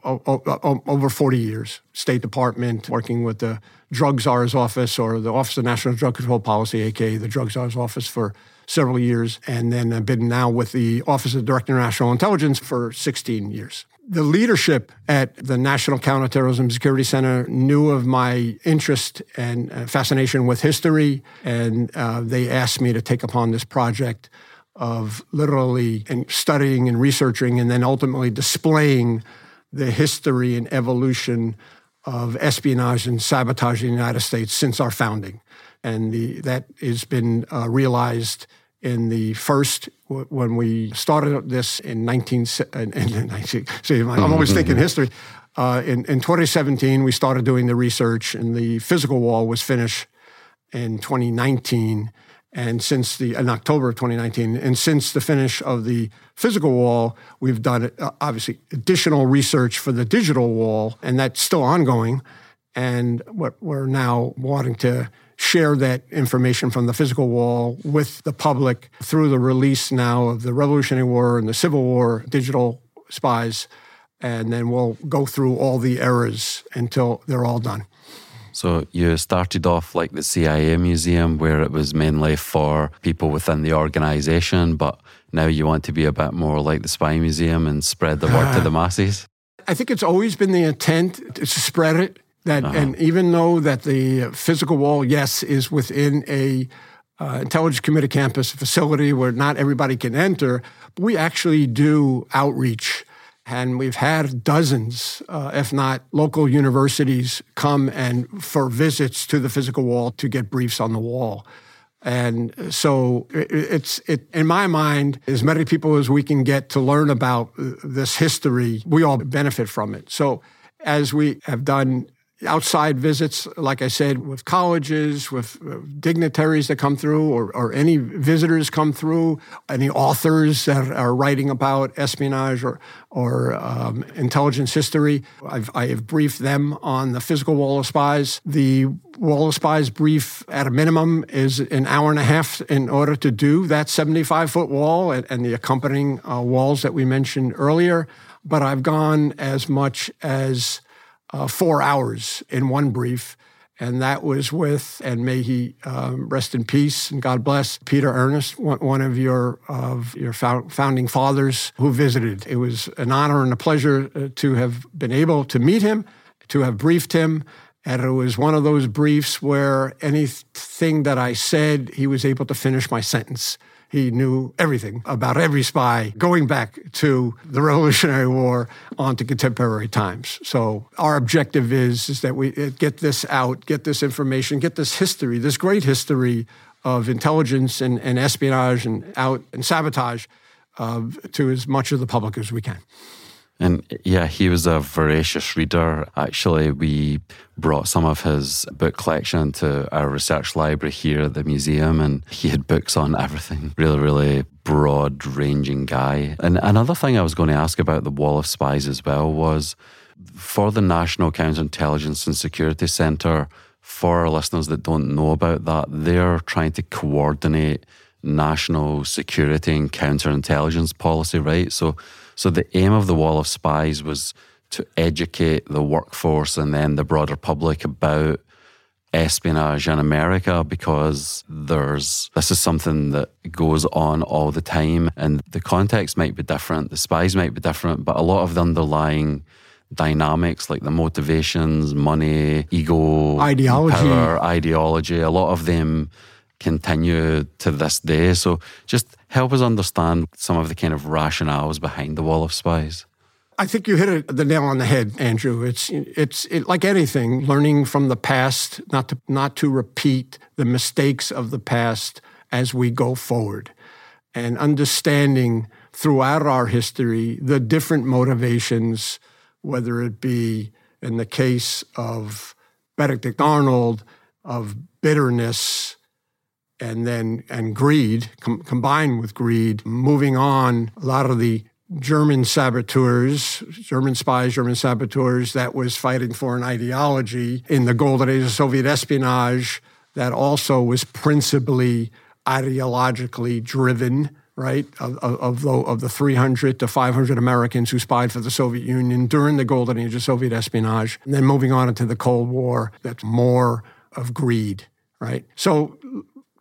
[SPEAKER 2] over 40 years. State Department, working with the Drug Czar's office or the Office of National Drug Control Policy, aka the Drug Czar's office, for several years, and then I've been now with the Office of Director of National Intelligence for 16 years. The leadership at the National Counterterrorism Security Center knew of my interest and uh, fascination with history, and uh, they asked me to take upon this project of literally and studying and researching and then ultimately displaying the history and evolution of espionage and sabotage in the United States since our founding and the, that has been uh, realized in the first when we started this in 19 in, in 19 see I'm always thinking history. Uh, in, in 2017 we started doing the research and the physical wall was finished in 2019 and since the in October of 2019 and since the finish of the physical wall we've done uh, obviously additional research for the digital wall and that's still ongoing. And what we're now wanting to share that information from the physical wall with the public through the release now of the Revolutionary War and the Civil War digital spies. And then we'll go through all the errors until they're all done.
[SPEAKER 1] So you started off like the CIA museum, where it was mainly for people within the organization, but now you want to be a bit more like the spy museum and spread the word to the masses.
[SPEAKER 2] I think it's always been the intent to spread it that, uh-huh. and even though that the physical wall, yes, is within a uh, intelligence committee campus facility where not everybody can enter, we actually do outreach. And we've had dozens, uh, if not local universities, come and for visits to the physical wall to get briefs on the wall. And so it's it, in my mind, as many people as we can get to learn about this history, we all benefit from it. So as we have done outside visits, like I said, with colleges, with dignitaries that come through, or, or, any visitors come through, any authors that are writing about espionage or, or um, intelligence history. I've, I have briefed them on the physical wall of spies. The wall of spies brief, at a minimum, is an hour and a half in order to do that 75 foot wall and, and the accompanying uh, walls that we mentioned earlier. But I've gone as much as uh, four hours in one brief. And that was with, and may he um, rest in peace and God bless, Peter Earnest, one, of your of your founding fathers who visited. It was an honor and a pleasure uh, to have been able to meet him, to have briefed him, and it was one of those briefs where anything that I said, he was able to finish my sentence. He knew everything about every spy going back to the Revolutionary War on to contemporary times. So our objective is, is that we uh, get this out, get this information, get this history, this great history of intelligence and, and espionage and out and sabotage uh, to as much of the public as we can.
[SPEAKER 1] And yeah, he was a voracious reader. Actually, we brought some of his book collection to our research library here at the museum, and he had books on everything. Really, really broad ranging guy. And another thing I was going to ask about the Wall of Spies as well was for the National Counterintelligence and Security Centre, for our listeners that don't know about that, they're trying to coordinate national security and counterintelligence policy, right? So so the aim of the Wall of Spies was to educate the workforce and then the broader public about espionage in America because there's this is something that goes on all the time and the context might be different, the spies might be different, but a lot of the underlying dynamics like the motivations, money, ego,
[SPEAKER 2] ideology,
[SPEAKER 1] power, ideology, a lot of them continue to this day. So just help us understand some of the kind of rationales behind the Wall of Spies.
[SPEAKER 2] I think you hit it, the nail on the head, Andrew. It's it's it, like anything, learning from the past, not to not to repeat the mistakes of the past as we go forward, and understanding throughout our history the different motivations, whether it be in the case of Benedict Arnold, of bitterness, and then and greed com- combined with greed moving on a lot of the german saboteurs german spies german saboteurs that was fighting for an ideology in the golden age of soviet espionage that also was principally ideologically driven right of, of, the, of the 300 to 500 americans who spied for the soviet union during the golden age of soviet espionage and then moving on into the cold war that's more of greed right? So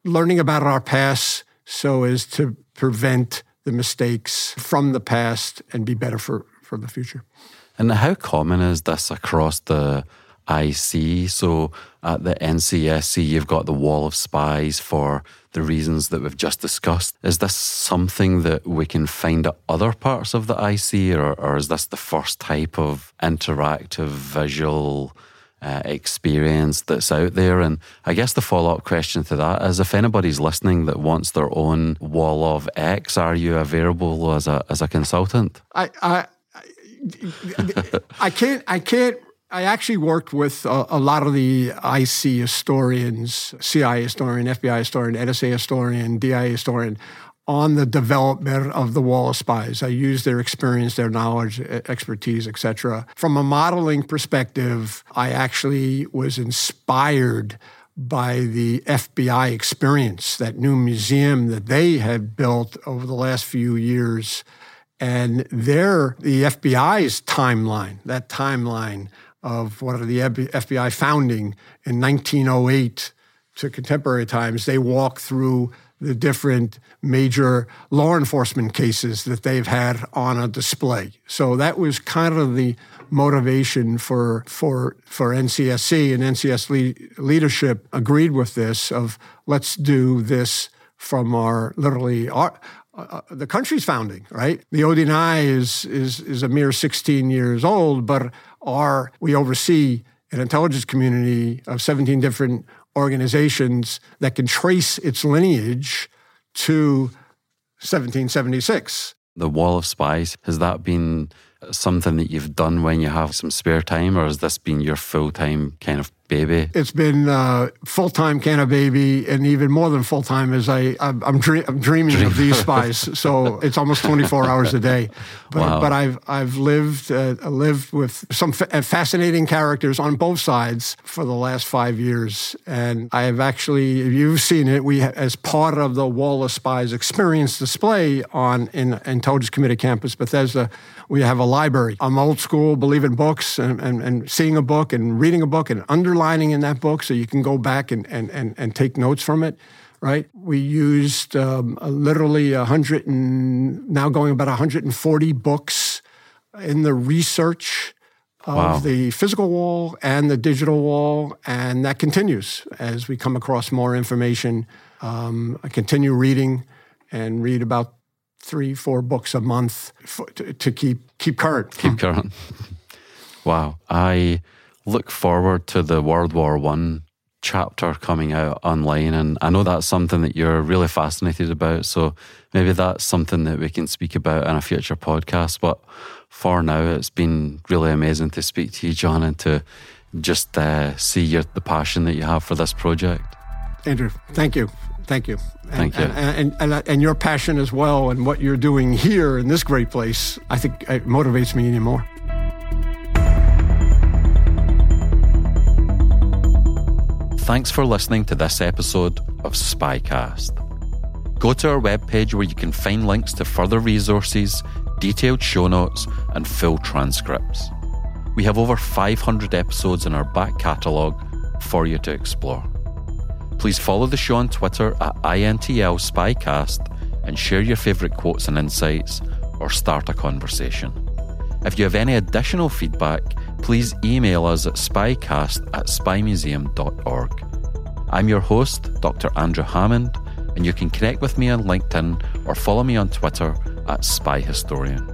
[SPEAKER 2] learning about our past so as to prevent the mistakes from the past and be better for, for the future.
[SPEAKER 1] And how common is this across the IC? So at the NCSC, you've got the wall of spies for the reasons that we've just discussed. Is this something that we can find at other parts of the IC, or, or is this the first type of interactive visual? Uh, experience that's out there. And I guess the follow up question to that is if anybody's listening that wants their own wall of X, are you available as a as a consultant?
[SPEAKER 2] I I, I can't I can't I actually worked with a, a, lot of the IC historians, CIA historian, FBI historian, NSA historian, DIA historian on the development of the wall of spies. I use their experience, their knowledge, expertise, etc. From a modeling perspective, I actually was inspired by the FBI experience, that new museum that they had built over the last few years. And their the FBI's timeline, that timeline of what are the FBI founding in 1908 to contemporary times, they walk through the different major law enforcement cases that they've had on a display. So that was kind of the motivation for for for NCSC and NCS le- leadership agreed with this of let's do this from our literally our, uh, the country's founding, right? The ODNI is is is a mere 16 years old, but our we oversee an intelligence community of 17 different organizations that can trace its lineage to 1776.
[SPEAKER 1] The Wall of Spies, has that been something that you've done when you have some spare time, or has this been your full time kind of baby?
[SPEAKER 2] It's been uh, full time kind of baby, and even more than full time as I I'm, I'm, dream, I'm dreaming Dream. of these spies. so it's almost 24 hours a day. But, wow. but I've I've lived uh, lived with some fa- fascinating characters on both sides for the last five years, and I have actually you've seen it. We as part of the Wall of Spies experience display on in Intelligence Community campus Bethesda we have a library. I'm old school, believe in books and, and, and seeing a book and reading a book and underlining in that book so you can go back and, and, and, and take notes from it right? We used um, literally 100 and now going about 140 books in the research of wow. the physical wall and the digital wall, and that continues as we come across more information. Um, I continue reading and read about three, four books a month for, to, to, keep keep current.
[SPEAKER 1] Keep current. wow, I look forward to the World War One chapter coming out online. And I know that's something that you're really fascinated about. So maybe that's something that we can speak about in a future podcast. But for now, it's been really amazing to speak to you, John, and to just uh, see your, the passion that you have for this project.
[SPEAKER 2] Andrew, thank you. Thank you.
[SPEAKER 1] Thank you.
[SPEAKER 2] And, and, and, and, your passion as well and what you're doing here in this great place, I think it motivates me anymore.
[SPEAKER 1] Thanks for listening to this episode of Spycast. Go to our webpage where you can find links to further resources, detailed show notes, and full transcripts. We have over 500 episodes in our back catalogue for you to explore. Please follow the show on Twitter at INTL Spycast and share your favourite quotes and insights or start a conversation. If you have any additional feedback, please email us at spycast at spymuseum.org. I'm your host, Dr. Andrew Hammond, and you can connect with me on LinkedIn or follow me on Twitter at Spy Historian.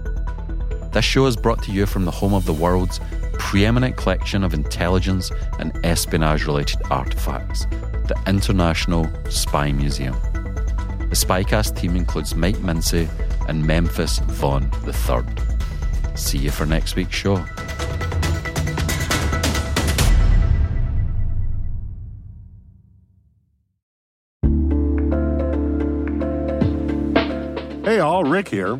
[SPEAKER 1] This show is brought to you from the home of the world's preeminent collection of intelligence and espionage related artifacts, the International Spy Museum. The Spycast team includes Mike Mincey and Memphis Vaughn III. See you for next week's show.
[SPEAKER 4] Hey all, Rick here.